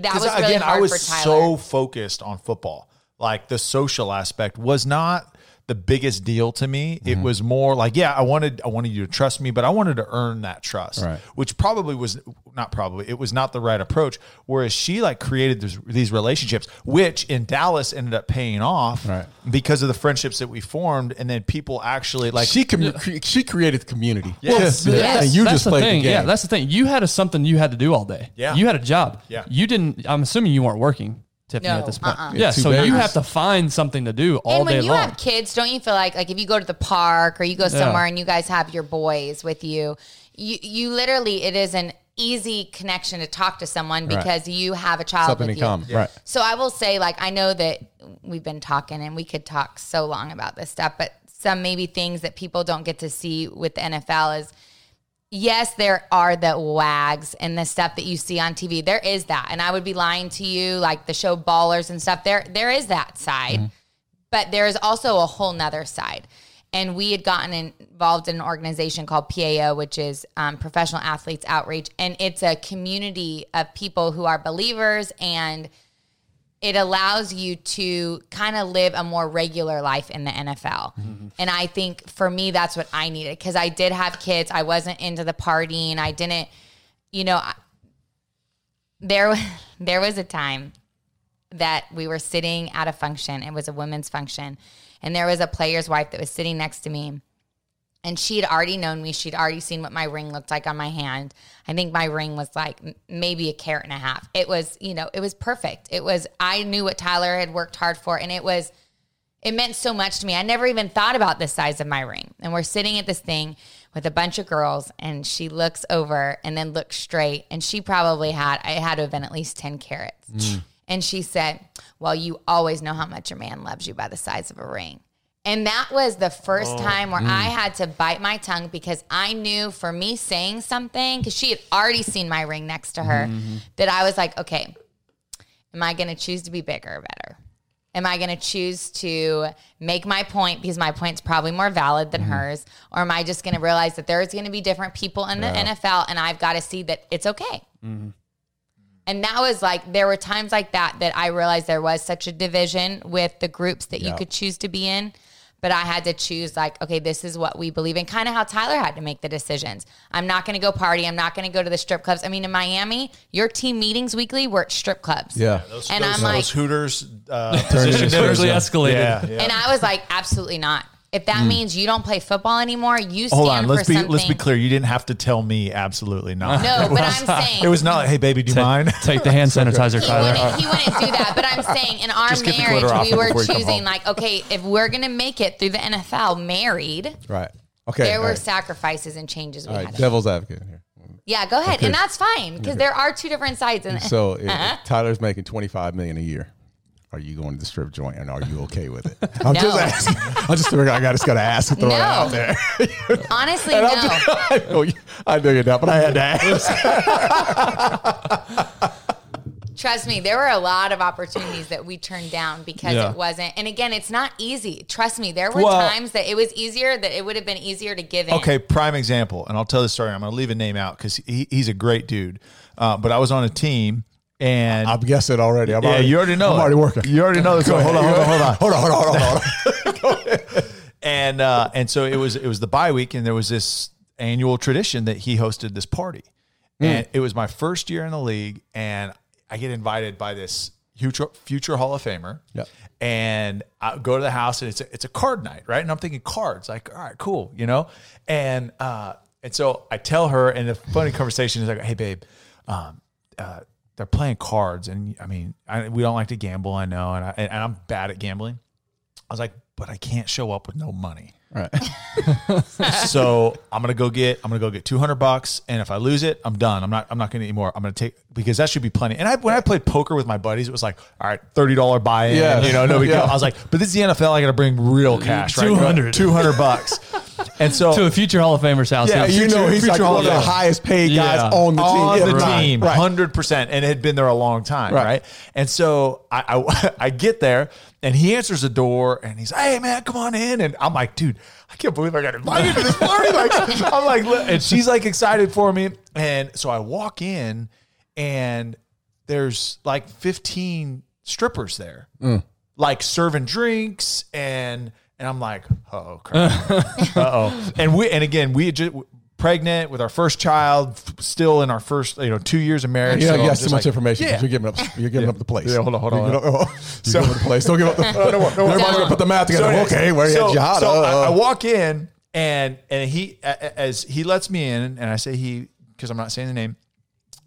that was really again, hard I was for Tyler. so focused on football. Like the social aspect was not the biggest deal to me. Mm-hmm. It was more like, yeah, I wanted I wanted you to trust me, but I wanted to earn that trust, Right. which probably was not probably it was not the right approach. Whereas she like created this, these relationships, which in Dallas ended up paying off Right. because of the friendships that we formed, and then people actually like she commu- cre- she created the community. Yes. Yeah. Yes. and you that's just the played thing. the game. Yeah, that's the thing. You had a, something you had to do all day. Yeah. you had a job. Yeah. you didn't. I'm assuming you weren't working, Tiffany, No, at this point. uh-uh. Yeah, Yeah, two so you babies. have to find something to do all and when day you long. have kids, don't you feel like like if you go to the park or you go somewhere and you guys have your boys with you, you you literally it is an easy connection to talk to someone because you have a child Something with in you. common. Right. So I will say, like, I know that we've been talking and we could talk so long about this stuff, but some maybe things that people don't get to see with the NFL is yes, there are the wags and the stuff that you see on TV. There is that. And I would be lying to you, like the show ballers and stuff. There there is that side. But there is also a whole nother side. And we had gotten involved in an organization called PAO, which is um, Professional Athletes Outreach. And it's a community of people who are believers and it allows you to kind of live a more regular life in the NFL. Mm-hmm. And I think for me, that's what I needed because I did have kids. I wasn't into the partying. I didn't, you know, I- there, there was a time that we were sitting at a function. It was a women's function. And there was a player's wife that was sitting next to me. And she had already known me. She'd already seen what my ring looked like on my hand. I think my ring was like maybe a carat and a half. It was, you know, it was perfect. It was, I knew what Tyler had worked hard for. And it was, it meant so much to me. I never even thought about the size of my ring. And we're sitting at this thing with a bunch of girls, and she looks over and then looks straight. And she probably had, it had to have been at least 10 carats. Mm. And she said, Well, you always know how much your man loves you by the size of a ring. And that was the first oh, time where I mm. had to bite my tongue because I knew for me saying something, because she had already seen my ring next to her, mm-hmm, mm-hmm. that I was like, okay, am I going to choose to be bigger or better? Am I going to choose to make my point because my point's probably more valid than mm-hmm. hers? Or am I just going to realize that there's going to be different people in the NFL and I've got to see that it's okay? And that was like, there were times like that that I realized there was such a division with the groups that you could choose to be in. But I had to choose, like, okay, this is what we believe in. Kind of how Tyler had to make the decisions. I'm not going to go party. I'm not going to go to the strip clubs. I mean, in Miami, your team meetings weekly were at strip clubs. Yeah. and those, I'm like, those Hooters uh, position into dinners. escalated. Yeah, yeah. and I was like, absolutely not. If that hmm. means you don't play football anymore, you stand Hold on, let's for be something. let's be clear. You didn't have to tell me absolutely not. No, It but was- I'm saying it was not like, hey baby, do you mind? Take the hand sanitizer, he Tyler. wouldn't, he wouldn't do that. But I'm saying in our Just marriage, we were before you come choosing like, okay, if we're gonna make it through the NFL married, Right. Okay. there were right. sacrifices and changes we All had. right. to make. Devil's advocate here. Yeah, go ahead, and that's fine because there are two different sides. And So if uh-huh. Tyler's making twenty five million a year. Are you going to the strip joint and are you okay with it? I'm No. just asking. I just figured I got just got to ask and throw it out there. honestly, no. I'm just- I know you, I know you're not, but I had to ask. Trust me, there were a lot of opportunities that we turned down because Yeah. it wasn't. And again, it's not easy. Trust me, there were Well- times that it was easier. That it would have been easier to give in. Okay, prime example, and I'll tell the story. I'm going to leave a name out because he, he's a great dude. Uh, but I was on a team, and I'm guessing already. I'm yeah, already, you already know. I'm it. already working. You already know this. Go hold on, hold on, hold on. hold on, hold on, hold on, hold on. and uh, and so it was it was the bye week, and there was this annual tradition that he hosted this party, and it was my first year in the league, and I get invited by this future future Hall of Famer, Yep. and I go to the house, and it's a, it's a card night, right? And I'm thinking cards, like all right, cool, you know, and uh, and so I tell her, and the funny conversation is like, hey babe, um, uh, they're playing cards, and I mean, I, we don't like to gamble, I know, and I and I'm bad at gambling. I was like, but I can't show up with no money. Right. so I'm gonna go get I'm gonna go get 200 bucks, and if I lose it, I'm done. I'm not I'm not gonna anymore. I'm gonna take because that should be plenty. And I when I played poker with my buddies, it was like all right, thirty dollar buy in. Yeah. you know, no big Yeah. deal. I was like, but this is the NFL. I got to bring real cash, right? 200. 200 bucks. And so to a future Hall of Famer's house. Yeah, you know he's like one of the Hall of Fame. highest paid guys Yeah. on the team. on Yeah, the right, team, hundred percent, and it had been there a long time, Right. right? And so I, I I get there, and he answers the door, and he's, like, "Hey man, come on in," and I'm like, "Dude, I can't believe I got invited to this party!" Like, I'm like, "Look," and she's like excited for me, and so I walk in, and there's like 15 strippers there, mm. like serving drinks and and I'm like, oh crap, uh oh. And we and again we had just pregnant with our first child, f- still in our first you know two years of marriage. Yeah, so you I'm got too much like, information. 'cause Yeah. You're giving up. You're giving up the place. Yeah, hold on, hold on, You're hold on. giving up- you're giving up the place. Don't give up the. don't worry, don't worry. Don't. Put the math together. anyways, okay, where so, you jihad? so uh, I, I walk in and and he a- a- as he lets me in and I say he because I'm not saying the name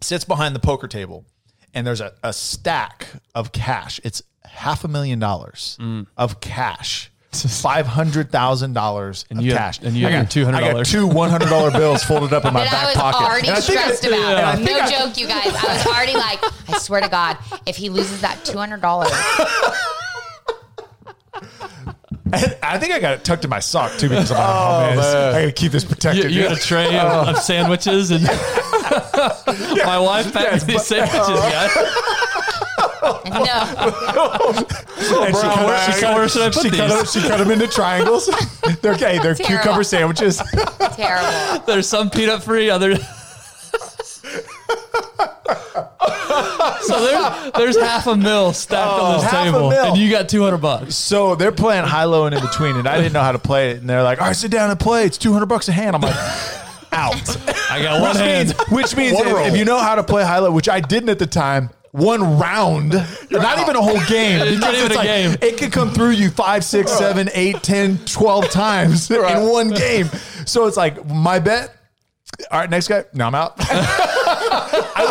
sits behind the poker table and there's a, a stack of cash. It's half a million dollars Mm. of cash. Five hundred thousand dollars of you have- cash, and you I got $200. I got two one hundred dollar bills folded up in my that back I was pocket. already And I think I- stressed about. and No I- joke, you guys. I was already like, I swear to God, if he loses that two hundred dollars, I think I got it tucked in my sock too because I'm like, oh, man, this- oh, I got to keep this You, protected. you got a tray of, of sandwiches and my wife packed me these sandwiches, oh. guys. no, And she cut, where- she cut- where should I put she cut them- she cut them into triangles. they're okay. They're Terrible. cucumber sandwiches. terrible. There's some peanut free, other. so there, there's half a mil stacked on this Oh, table, and you got 200 bucks. So they're playing high, low, and in between, and I didn't know how to play it. And they're like, "All right, sit down and play. It's two hundred bucks a hand." I'm like, "Out." I got one which hand. means, which means if, if you know how to play high, low, which I didn't at the time. One round, not even a whole game. It's not even it's a like, game. It could come through you five, six, seven, eight, ten, twelve times in one game. So it's like my bet. All right, next guy. No, I'm out.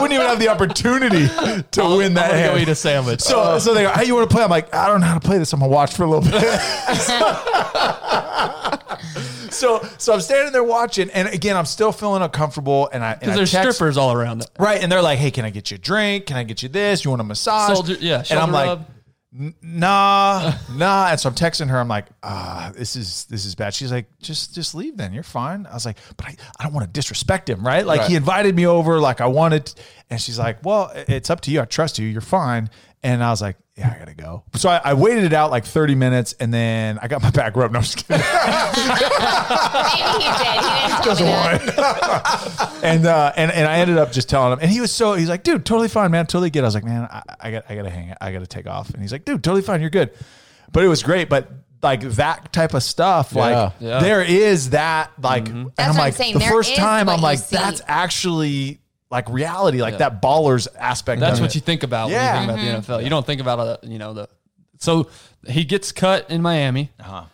I wouldn't even have the opportunity to win that I'm hand. go eat a sandwich. So, so they go, hey, you want to play? I'm like, I don't know how to play this. I'm gonna watch for a little bit. so, so I'm standing there watching, and again, I'm still feeling uncomfortable, and I I there's text- strippers all around it. right? And they're like, hey, can I get you a drink? Can I get you this? You want a massage? Soldier, yeah, and I'm shoulder like. Nah, nah. And so I'm texting her. I'm like, ah, this is this is bad. She's like, just just leave then. You're fine. I was like, but I, I don't want to disrespect him, right? Like he invited me over, like I wanted. And she's like, well, it's up to you. I trust you. You're fine. And I was like, yeah, I gotta go. So I, I waited it out like 30 minutes, and then I got my back rubbed. No, I'm just kidding. Maybe he did. He didn't tell me that. and uh, and and I ended up just telling him, and he was so he's like, dude, totally fine, man, totally good. I was like, man, I, I got I gotta hang, it, I gotta take off, and he's like, dude, totally fine, you're good. But it was great, but like that type of stuff, like Yeah. Yeah. there is that like, and That's I'm what I'm like saying. the There first time I'm like, see. that's actually like reality, like that ballers aspect. That's what it. you think about Yeah. when you think about the NFL. You don't think about uh, you know the. So he gets cut in Miami. Uh-huh.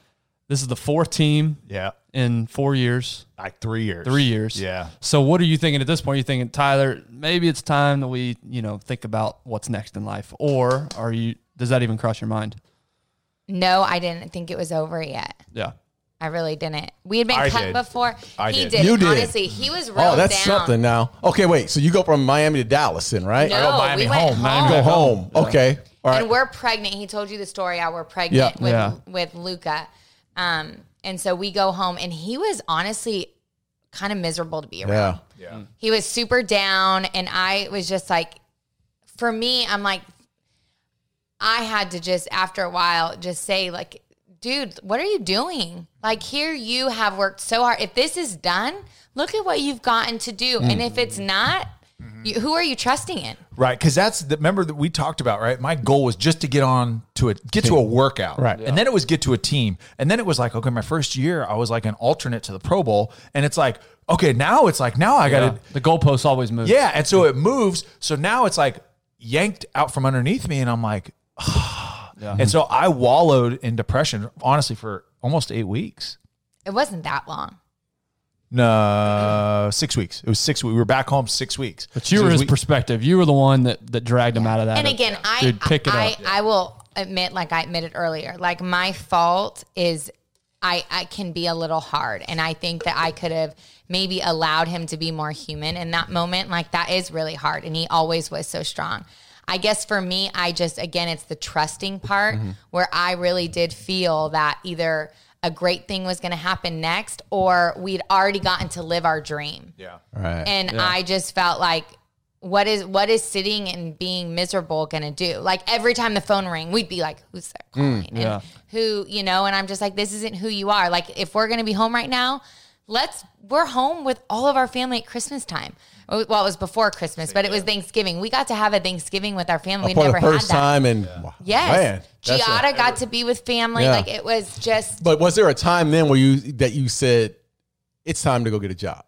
This is the fourth team Yeah, in four years, like three years, three years. Yeah. So what are you thinking at this point? Are you thinking Tyler? Maybe it's time that we you know think about what's next in life, or are you? Does that even cross your mind? No, I didn't think it was over yet. Yeah. I really didn't. We had been I cut did. before. I he did. did. You did. Honestly, he was real Oh, that's down. something now. Okay, wait. So you go from Miami to Dallas, then, right? No, Miami we went home. home. Miami Go home. Okay. All right. And we're pregnant. He told you the story how we're pregnant Yeah. with Yeah. with Luca. Um, and so we go home and he was honestly kind of miserable to be around. yeah. Yeah. He was super down and I was just like for me, I'm like I had to just after a while just say like dude, what are you doing? Like here you have worked so hard. If this is done, look at what you've gotten to do. And if it's not, you, who are you trusting in? Right, because that's the remember that we talked about, right? My goal was just to get on to a get to a workout, Right. and then it was get to a team, and then it was like, okay, my first year I was like an alternate to the Pro Bowl, and it's like, okay, now it's like now I got to, The goalposts always move. yeah, and so it moves, so now it's like yanked out from underneath me, and I'm like, and so I wallowed in depression, honestly, for almost eight weeks. It wasn't that long. No, six weeks. It was six. weeks. We were back home six weeks. But you So were his we- perspective. You were the one that, that dragged him out of that. And again, I Dude, pick it I, up. I will admit, like I admitted earlier, like my fault is I I can be a little hard, and I think that I could have maybe allowed him to be more human in that moment. Like that is really hard, and he always was so strong. I guess for me, I just again, it's the trusting part Mm-hmm. where I really did feel that either a great thing was going to happen next, or we'd already gotten to live our dream. yeah. Right. And I just felt like what is what is sitting and being miserable gonna do? Like every time the phone rang, we'd be like, "Who's that calling?" and yeah. who you know? And I'm just like, "This isn't who you are." Like if we're gonna be home right now, let's we're home with all of our family at Christmas time. Well, it was before Christmas, but it was Thanksgiving. We got to have a Thanksgiving with our family. We For never the first had that. time, and Yes, man, that's a- Giada got to be with family. Yeah. Like it was just But was there a time then where you that you said it's time to go get a job?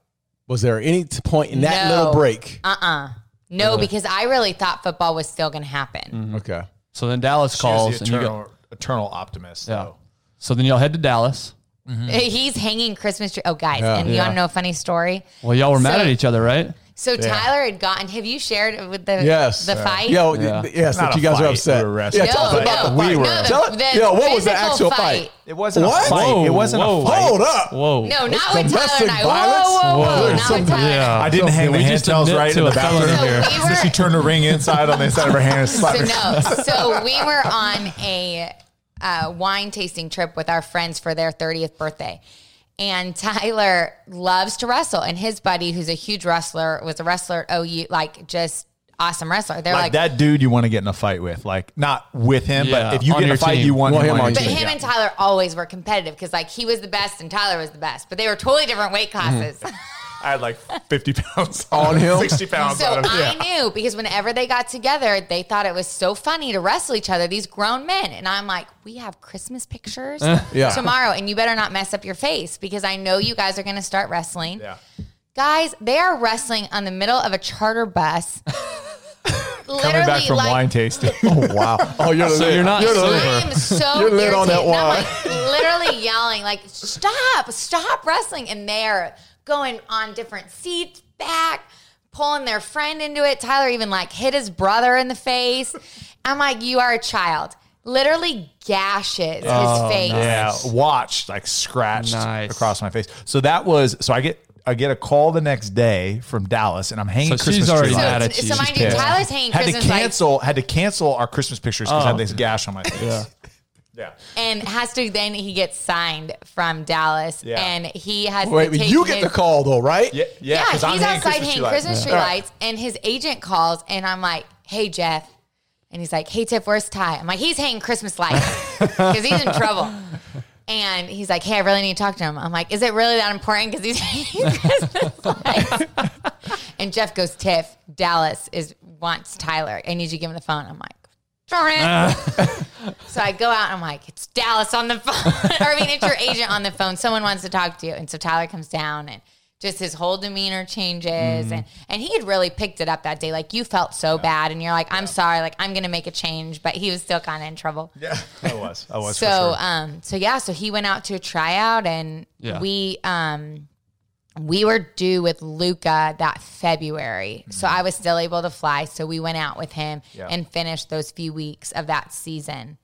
Was there any t- point in that No. little break? uh uh no, because I really thought football was still going to happen. Okay. So then Dallas She was calls the and you go. eternal, eternal optimist. Yeah. though. So then y'all head to Dallas. Mm-hmm. Uh, he's hanging Christmas tree. Oh, guys, Yeah. and you Yeah. want to know a funny story? Well, y'all were mad at each other, right? So Tyler had gotten. Have you shared with the Yes. the fight? Yo, Yeah. yes, that you guys are fight. upset. We were. Yeah, no, tell us no, about the we no, were- the, Tell it- the yo, what was the actual fight? It wasn't What? a fight. Whoa, it wasn't whoa. a fight. Hold up. Whoa. No, not with Tyler and I. violence? Whoa, whoa, whoa, Whoa. not with Tyler. and I. I didn't hang we the hand just right to in the a bathroom. here. So we So she turned the ring inside on the inside of her hand and slapped So no, so we were on a uh, wine tasting trip with our friends for their 30th birthday. And Tyler loves to wrestle, and his buddy, who's a huge wrestler, was a wrestler at OU, like just awesome wrestler. They're Like, like, that dude you want to get in a fight with. Like not with him, Yeah, but if you get in a fight, team. you want, Want him, him on on your But team. him Yeah. and Tyler always were competitive because like he was the best and Tyler was the best, but they were totally different weight classes. I had like 50 pounds On him? 60 pounds so on him. I knew because whenever they got together, they thought it was so funny to wrestle each other, these grown men. And I'm like, we have Christmas pictures Yeah. tomorrow, and you better not mess up your face because I know you guys are going to start wrestling. Yeah. Guys, they are wrestling on the middle of a charter bus. Coming back from like, wine tasting. Oh wow. Oh, you're So lit. you're not You're the sober. lit. I am so You're lit on that irritated. Wine. like literally yelling, like, stop, stop wrestling. And they're going on different seats back, pulling their friend into it. Tyler even like hit his brother in the face. I'm like, you are a child. Literally gashes Oh, his face. Yeah, watched like scratched Nice. across my face. So that was so I get I get a call the next day from Dallas, and I'm hanging So Christmas she's already tree mad lights. at So, you. so mind you, pissed. Tyler's hanging Had to Christmas lights cancel had to cancel our Christmas pictures because I Oh. had this gash on my face. Yeah. yeah. and has to then he gets signed from Dallas Yeah. and he has Wait, to take you get his- the call though, right? Yeah, yeah. Yeah, 'cause I'm he's hanging outside Christmas hanging tree lights. Christmas tree Yeah. lights, and his agent calls, and I'm like, "Hey, Jeff," and he's like, "Hey, Tiff, where's Ty?" I'm like, "He's hanging Christmas lights because he's in trouble." And he's like, "Hey, I really need to talk to him." I'm like, "Is it really that important?" Because he's hanging Christmas lights. and Jeff goes, "Tiff, Dallas is wants Tyler. I need you to give him the phone." I'm like. Darn. So I go out and I'm like, it's Dallas on the phone. or I mean, it's your agent on the phone. Someone wants to talk to you. And so Tyler comes down and just his whole demeanor changes. And, and he had really picked it up that day. Like you felt so bad and you're like, I'm sorry, like I'm gonna make a change, but he was still kind of in trouble. Yeah, I was. I was. So sure. um so yeah, so he went out to a tryout and Yeah. we um we were due with Luca that February. So I was still able to fly. So we went out with him Yeah. and finished those few weeks of that season.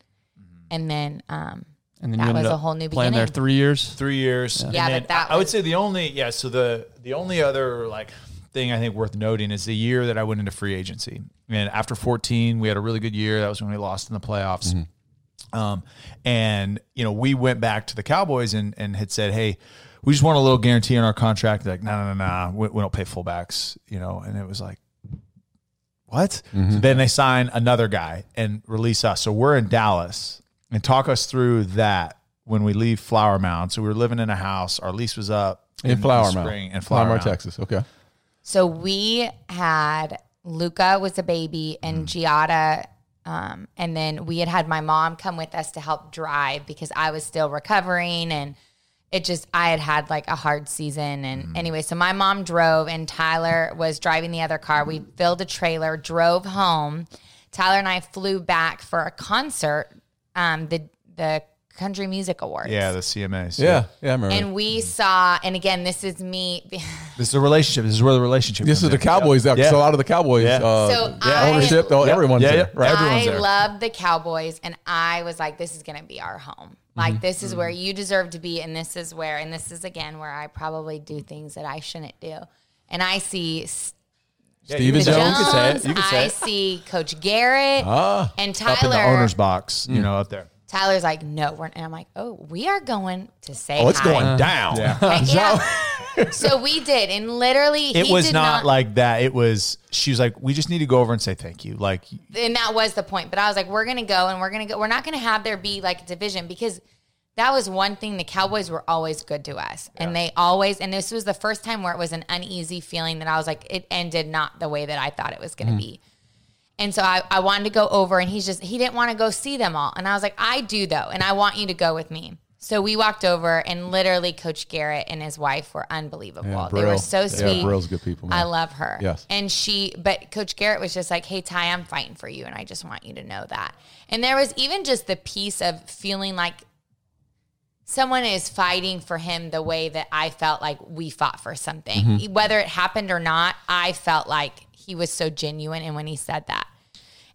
And then um And then That you ended was a whole new playing there beginning. three years. three years. And Yeah, but that I, I would say the only yeah. So the the only other like thing I think worth noting is the year that I went into free agency. And after 14, we had a really good year. That was when we lost in the playoffs. Um, and you know, we went back to the Cowboys and and had said, hey. We just want a little guarantee on our contract. They're like, no, no, no, no. We, we don't pay fullbacks, you know. And it was like, what? So then they sign another guy and release us. So we're in Dallas and talk us through that when we leave Flower Mound. So we were living in a house. Our lease was up In Flower Mound, spring in Flower Flower Mound, Mound. Texas. Okay. So we had Luca was a baby and Giada. Um, and then we had had my mom come with us to help drive because I was still recovering and it just, I had had like a hard season. And anyway, so my mom drove and Tyler was driving the other car. We filled a trailer, drove home. Tyler and I flew back for a concert, um, the, the Country Music Awards. Yeah, the CMAs. Yeah. Yeah. I remember. And we saw, and again, this is me. This is a relationship. This is where the relationship this comes is the. Cowboys. There, Yeah. so a lot of the Cowboys. Yeah. Uh, So yeah, I- ownership. Oh, everyone's Yeah, there. yeah. Right. Everyone's I there. love the Cowboys, and I was like, this is going to be our home. Like, Mm-hmm. this is where you deserve to be, and this is where, and this is again where I probably do things that I shouldn't do. And I see S- Yeah, Stephen you can say it. Jones? You can say it. Jones, You can say I it. see Coach Garrett, Ah. and Up in the Tyler. owner's box, you know, up there. Tyler's like, no, we're, and I'm like, oh, we are going to say Oh, it's hi. going uh, down. Yeah. so we did, and literally, It he was did not, like that. It was, she was like, we just need to go over and say thank you. Like, and that was the point. But I was like, we're gonna go and we're gonna go. We're not gonna have there be like a division because that was one thing the Cowboys were always good to us. And they always and this was the first time where it was an uneasy feeling that I was like, it ended not the way that I thought it was gonna mm-hmm. be. And so I, I wanted to go over and he's just he didn't want to go see them all. And I was like, I do though, and I want you to go with me. So we walked over and literally Coach Garrett and his wife were unbelievable. Yeah, they were so Yeah, sweet. Brill's good people, man. I love her. Yes. And she but Coach Garrett was just like, Hey Ty, I'm fighting for you and I just want you to know that. And there was even just the piece of feeling like someone is fighting for him the way that I felt like we fought for something. Mm-hmm. Whether it happened or not, I felt like he was so genuine and when he said that.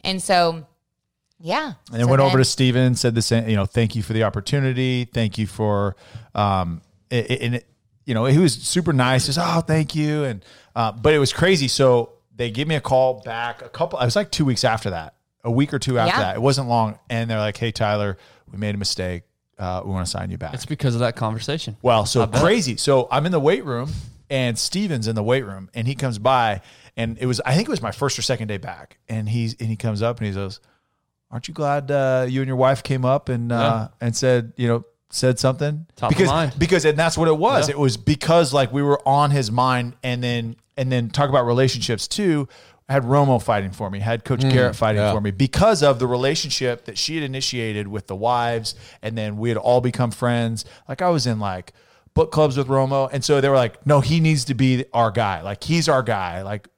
And so yeah. And then went over to Stephen, said the same, you know, thank you for the opportunity. Thank you for, um, it, it- and it, you know, he was super nice. He says, oh, thank you. And, uh, but it was crazy. So they gave me a call back a couple, I was like two weeks after that, a week or two after Yeah. that. It wasn't long. And they're like, hey, Tyler, we made a mistake. Uh, we want to sign you back. It's because of that conversation. Well, so crazy. So I'm in the weight room and Stephen's in the weight room and he comes by and it was I think it was my first or second day back. And he's and he comes up and he goes, Aren't you glad uh, you and your wife came up and uh, and said, you know, said something? Top because because and that's what it was. Yeah. It was because like we were on his mind and then and then talk about relationships too. I had Romo fighting for me, had Coach Garrett fighting yeah. for me because of the relationship that she had initiated with the wives, and then we had all become friends. Like I was in like book clubs with Romo, and so they were like, "No, he needs to be our guy. Like he's our guy." Like,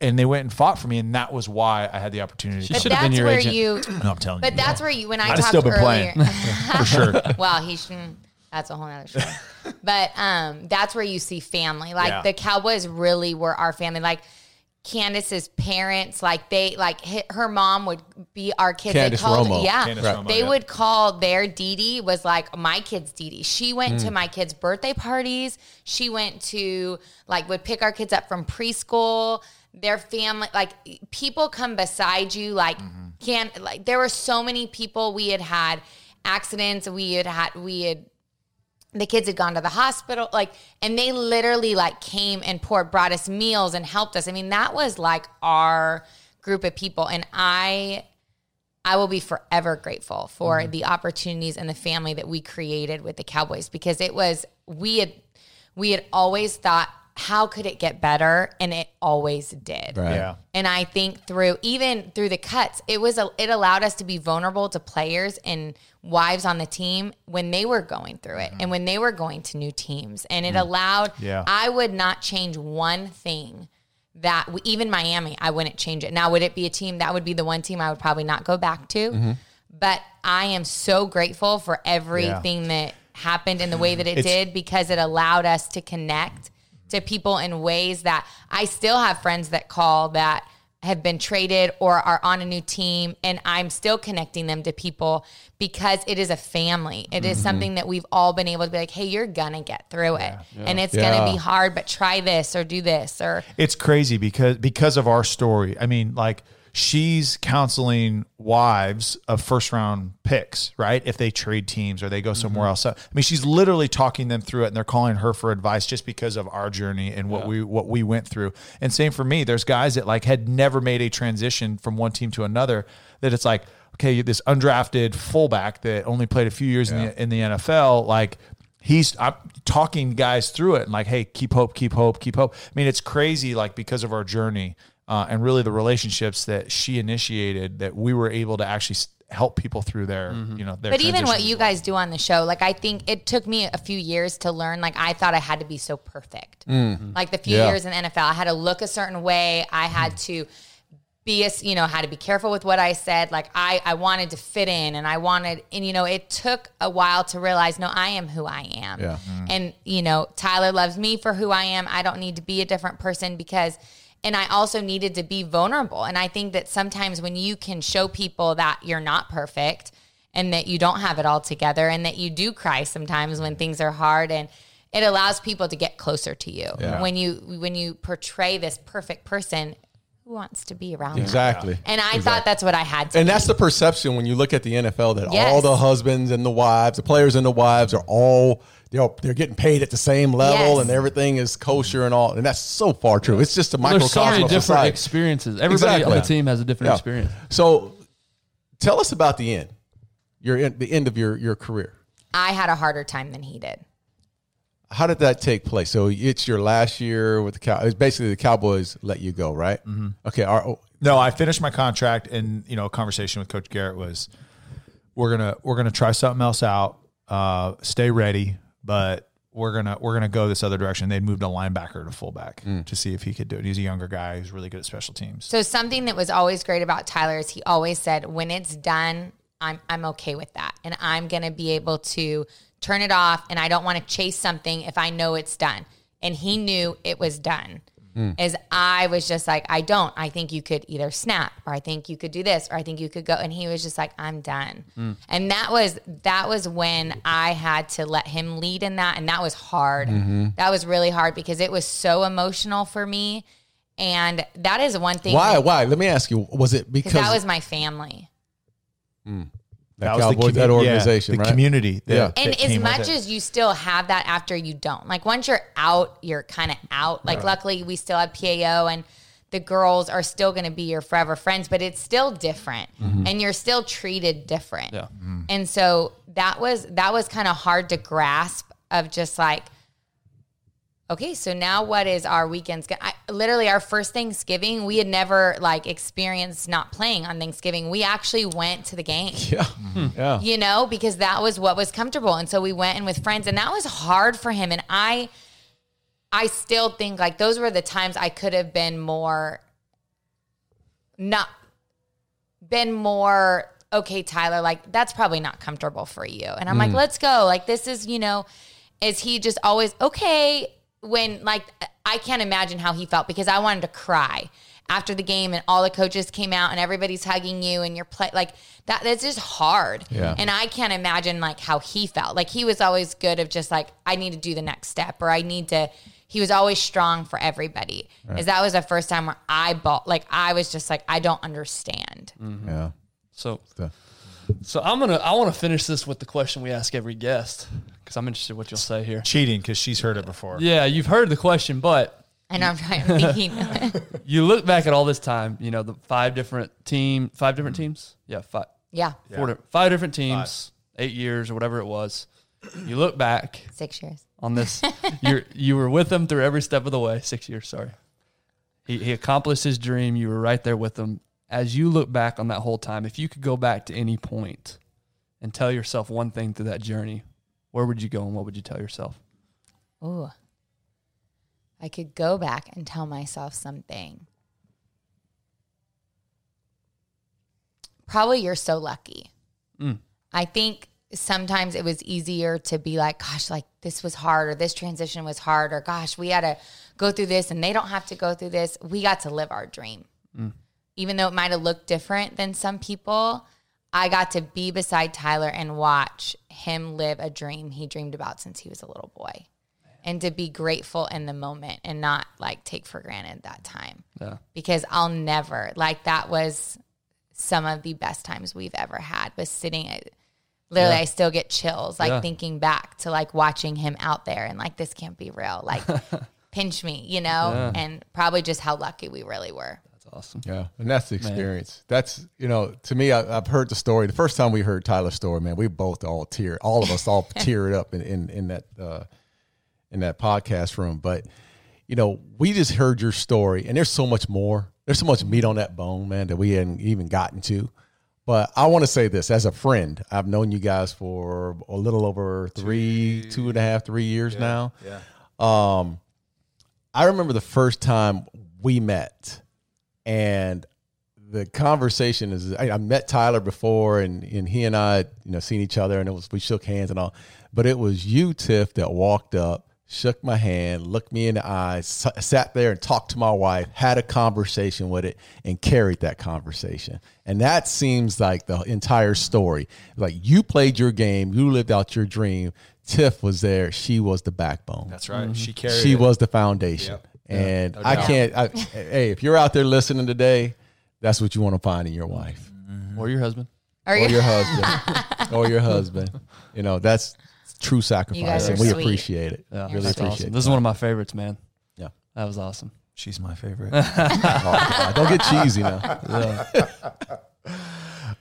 and they went and fought for me, and that was why I had the opportunity. She should have been that's your where agent. you no, I'm telling But you, But that's where you when I I'd talked still been earlier. playing for sure. well, he shouldn't. That's a whole other show. but um, that's where you see family. Like Yeah. the Cowboys really were our family. Like Candice's parents, like they like hi- her mom would be our kids. Candice they called, Romo. yeah. Candice Romo, they yeah. would call their Dee Dee was like my kid's Dee Dee. She went Hmm. to my kids' birthday parties. She went to like would pick our kids up from preschool. Their family, like people come beside you, like Mm-hmm. can like there were so many people we had had accidents. We had had we had the kids had gone to the hospital like and they literally like came and poured brought us meals and helped us i mean that was like our group of people and i i will be forever grateful for the opportunities and the family that we created with the cowboys because it was we had we had always thought how could it get better and it always did Right. Yeah. and I think through even through the cuts, it was a, it allowed us to be vulnerable to players and wives on the team when they were going through it and when they were going to new teams. And it mm. allowed Yeah. I would not change one thing that we, even Miami, I wouldn't change it. Now, would it be a team that would be the one team I would probably not go back to? Mm-hmm. But I am so grateful for everything that happened in the way that it It's- did because it allowed us to connect to people in ways that I still have friends that call that have been traded or are on a new team and I'm still connecting them to people because it is a family. It is mm-hmm. something that we've all been able to be like, "Hey, you're going to get through it." And it's going to be hard, but try this or do this or it's crazy because because of our story. I mean, like she's counseling wives of first round picks, right? If they trade teams or they go somewhere mm-hmm. else. I mean, she's literally talking them through it and they're calling her for advice just because of our journey and what we what we went through. And same for me. There's guys that like had never made a transition from one team to another that it's like, okay, this undrafted fullback that only played a few years in the in the NFL, like he's I'm talking guys through it and like, hey, keep hope, keep hope, keep hope. I mean, it's crazy, like because of our journey uh, and really the relationships that she initiated, that we were able to actually help people through their, mm-hmm. you know, their. But even what transitions you guys do on the show, like I think it took me a few years to learn. Like I thought I had to be so perfect. Mm-hmm. Like the few Yeah. years in the NFL, I had to look a certain way. I had mm-hmm. to be a, you know, had to be careful with what I said. Like I, I wanted to fit in, and I wanted, and you know, it took a while to realize, no, I am who I am. Yeah. And you know, Tyler loves me for who I am. I don't need to be a different person because. And I also needed to be vulnerable. And I think that sometimes when you can show people that you're not perfect, and that you don't have it all together and that you do cry sometimes when things are hard and it allows people to get closer to you Yeah. when you when you portray this perfect person who wants to be around that? Exactly. and i thought that's what i had to And be. that's the perception when you look at the NFL that Yes. all the husbands and the wives, the players and the wives are all they're, they're getting paid at the same level Yes. and everything is kosher and all. And that's so far true. It's just a Well, there's so microcosm many of different society. experiences. Everybody on the team has a different Yeah. experience. So tell us about the end. Your end, the end of your your career. I had a harder time than he did. How did that take place? So it's your last year with the cow. It's basically the Cowboys let you go, right? Mm-hmm. Okay. Our, No, I finished my contract, and you know, a conversation with Coach Garrett was, we're gonna we're gonna try something else out. Uh, stay ready, but we're gonna we're gonna go this other direction. They'd moved a linebacker to fullback to see if he could do it. He's a younger guy who's really good at special teams. So something that was always great about Tyler is he always said, when it's done, I'm I'm okay with that. And I'm gonna be able to turn it off and I don't want to chase something if I know it's done. And he knew it was done. Hmm. As I was just like, I don't. I think you could either snap or I think you could do this or I think you could go. And he was just like, I'm done. Hmm. And that was that was when I had to let him lead in that. And that was hard. Mm-hmm. That was really hard because it was so emotional for me. And that is one thing why? that- Why? Let me ask you. Was it because because that was my family. Hmm. That was the Cowboys, commu- that yeah, organization, the right? community. That, Yeah. that And as much as you still have that after you don't, like once you're out, you're kind of out. Like luckily we still have PAO and the girls are still going to be your forever friends, but it's still different mm-hmm. and you're still treated different. Yeah. Mm-hmm. And so that was that was kind of hard to grasp of just like okay, so now what is our weekends? I, literally, our first Thanksgiving, we had never like experienced not playing on Thanksgiving. We actually went to the game Yeah. Mm-hmm. Hmm. Yeah. you know, because that was what was comfortable. And so we went in with friends and that was hard for him. And I I still think like those were the times I could have been more not been more okay, Tyler, like that's probably not comfortable for you. And I'm like, mm. let's go. Like this is, you know, is he just always okay when like I can't imagine how he felt because I wanted to cry after the game and all the coaches came out and everybody's hugging you and you're play like that that's just hard. Yeah. And I can't imagine like how he felt. Like he was always good of just like I need to do the next step or I need to he was always strong for everybody. Is that was the first time where I bought like I was just like I don't understand. Mm-hmm. Yeah. So, So- so I'm gonna I want to finish this with the question we ask every guest because I'm interested what you'll say here. cheating because she's heard it before. Yeah, you've heard the question, but And I'm trying to think. you look back at all this time. You know the five different team, five different mm-hmm. teams. Yeah, five, yeah, four, di- five different teams, eight years or whatever it was. You look back six years. on this. you you were with him through every step of the way. Six years, sorry. He he accomplished his dream. You were right there with him. As you look back on that whole time, if you could go back to any point and tell yourself one thing through that journey, where would you go and what would you tell yourself? Oh, I could go back and tell myself something. Probably you're so lucky. Mm. I think sometimes it was easier to be like, gosh, like this was hard or this transition was hard or gosh, we had to go through this and they don't have to go through this. We got to live our dream. Mm. Even though it might have looked different than some people, I got to be beside Tyler and watch him live a dream he dreamed about since he was a little boy. And to be grateful in the moment and not like take for granted that time. Yeah. Because I'll never, like, that was some of the best times we've ever had was sitting at, literally, I still get chills, like Yeah. thinking back to like watching him out there and like, this can't be real. Like, pinch me, you know? And probably just how lucky we really were. That's awesome. Yeah, and that's the experience. That's you know, to me, I, I've heard the story. The first time we heard Tyler's story, man, we both all tear, all of us all teared up in in, in that uh, in that podcast room. But you know, we just heard your story, and there's so much more. There's so much meat on that bone, man, that we hadn't even gotten to. But I want to say this as a friend. I've known you guys for a little over three, two and a half, three years now. Yeah. Um, I remember the first time we met, and the conversation is I, I met Tyler before, and and he and I, you know, seen each other, and it was we shook hands and all, but it was you, Tiff, that walked up, shook my hand, looked me in the eyes, s- sat there and talked to my wife, had a conversation with it, and carried that conversation. And that seems like the entire story. Like you played your game, you lived out your dream. Tiff was there; she was the backbone That's right. She mm-hmm. carried. she it. was the foundation. Yep. And no I can't. I, hey, if you're out there listening today, that's what you want to find in your wife mm-hmm. Or your husband. Or or you- your husband or your husband. You know, that's true sacrifice, guys and we sweet. appreciate it. Yeah, really appreciate awesome. it. This is one of my favorites, man. Yeah. That was awesome. She's my favorite. Oh, don't get cheesy now.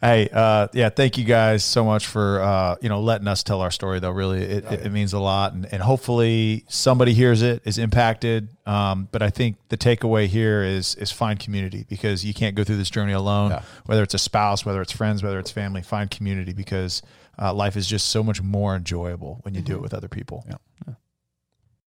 Hey, uh, yeah, thank you guys so much for uh, you know letting us tell our story. Though, really, it, it, it means a lot, and, and hopefully somebody hears it, is impacted. Um, but I think the takeaway here is is find community because you can't go through this journey alone. Yeah. Whether it's a spouse, whether it's friends, whether it's family, find community because uh, life is just so much more enjoyable when you do it with other people. Yeah.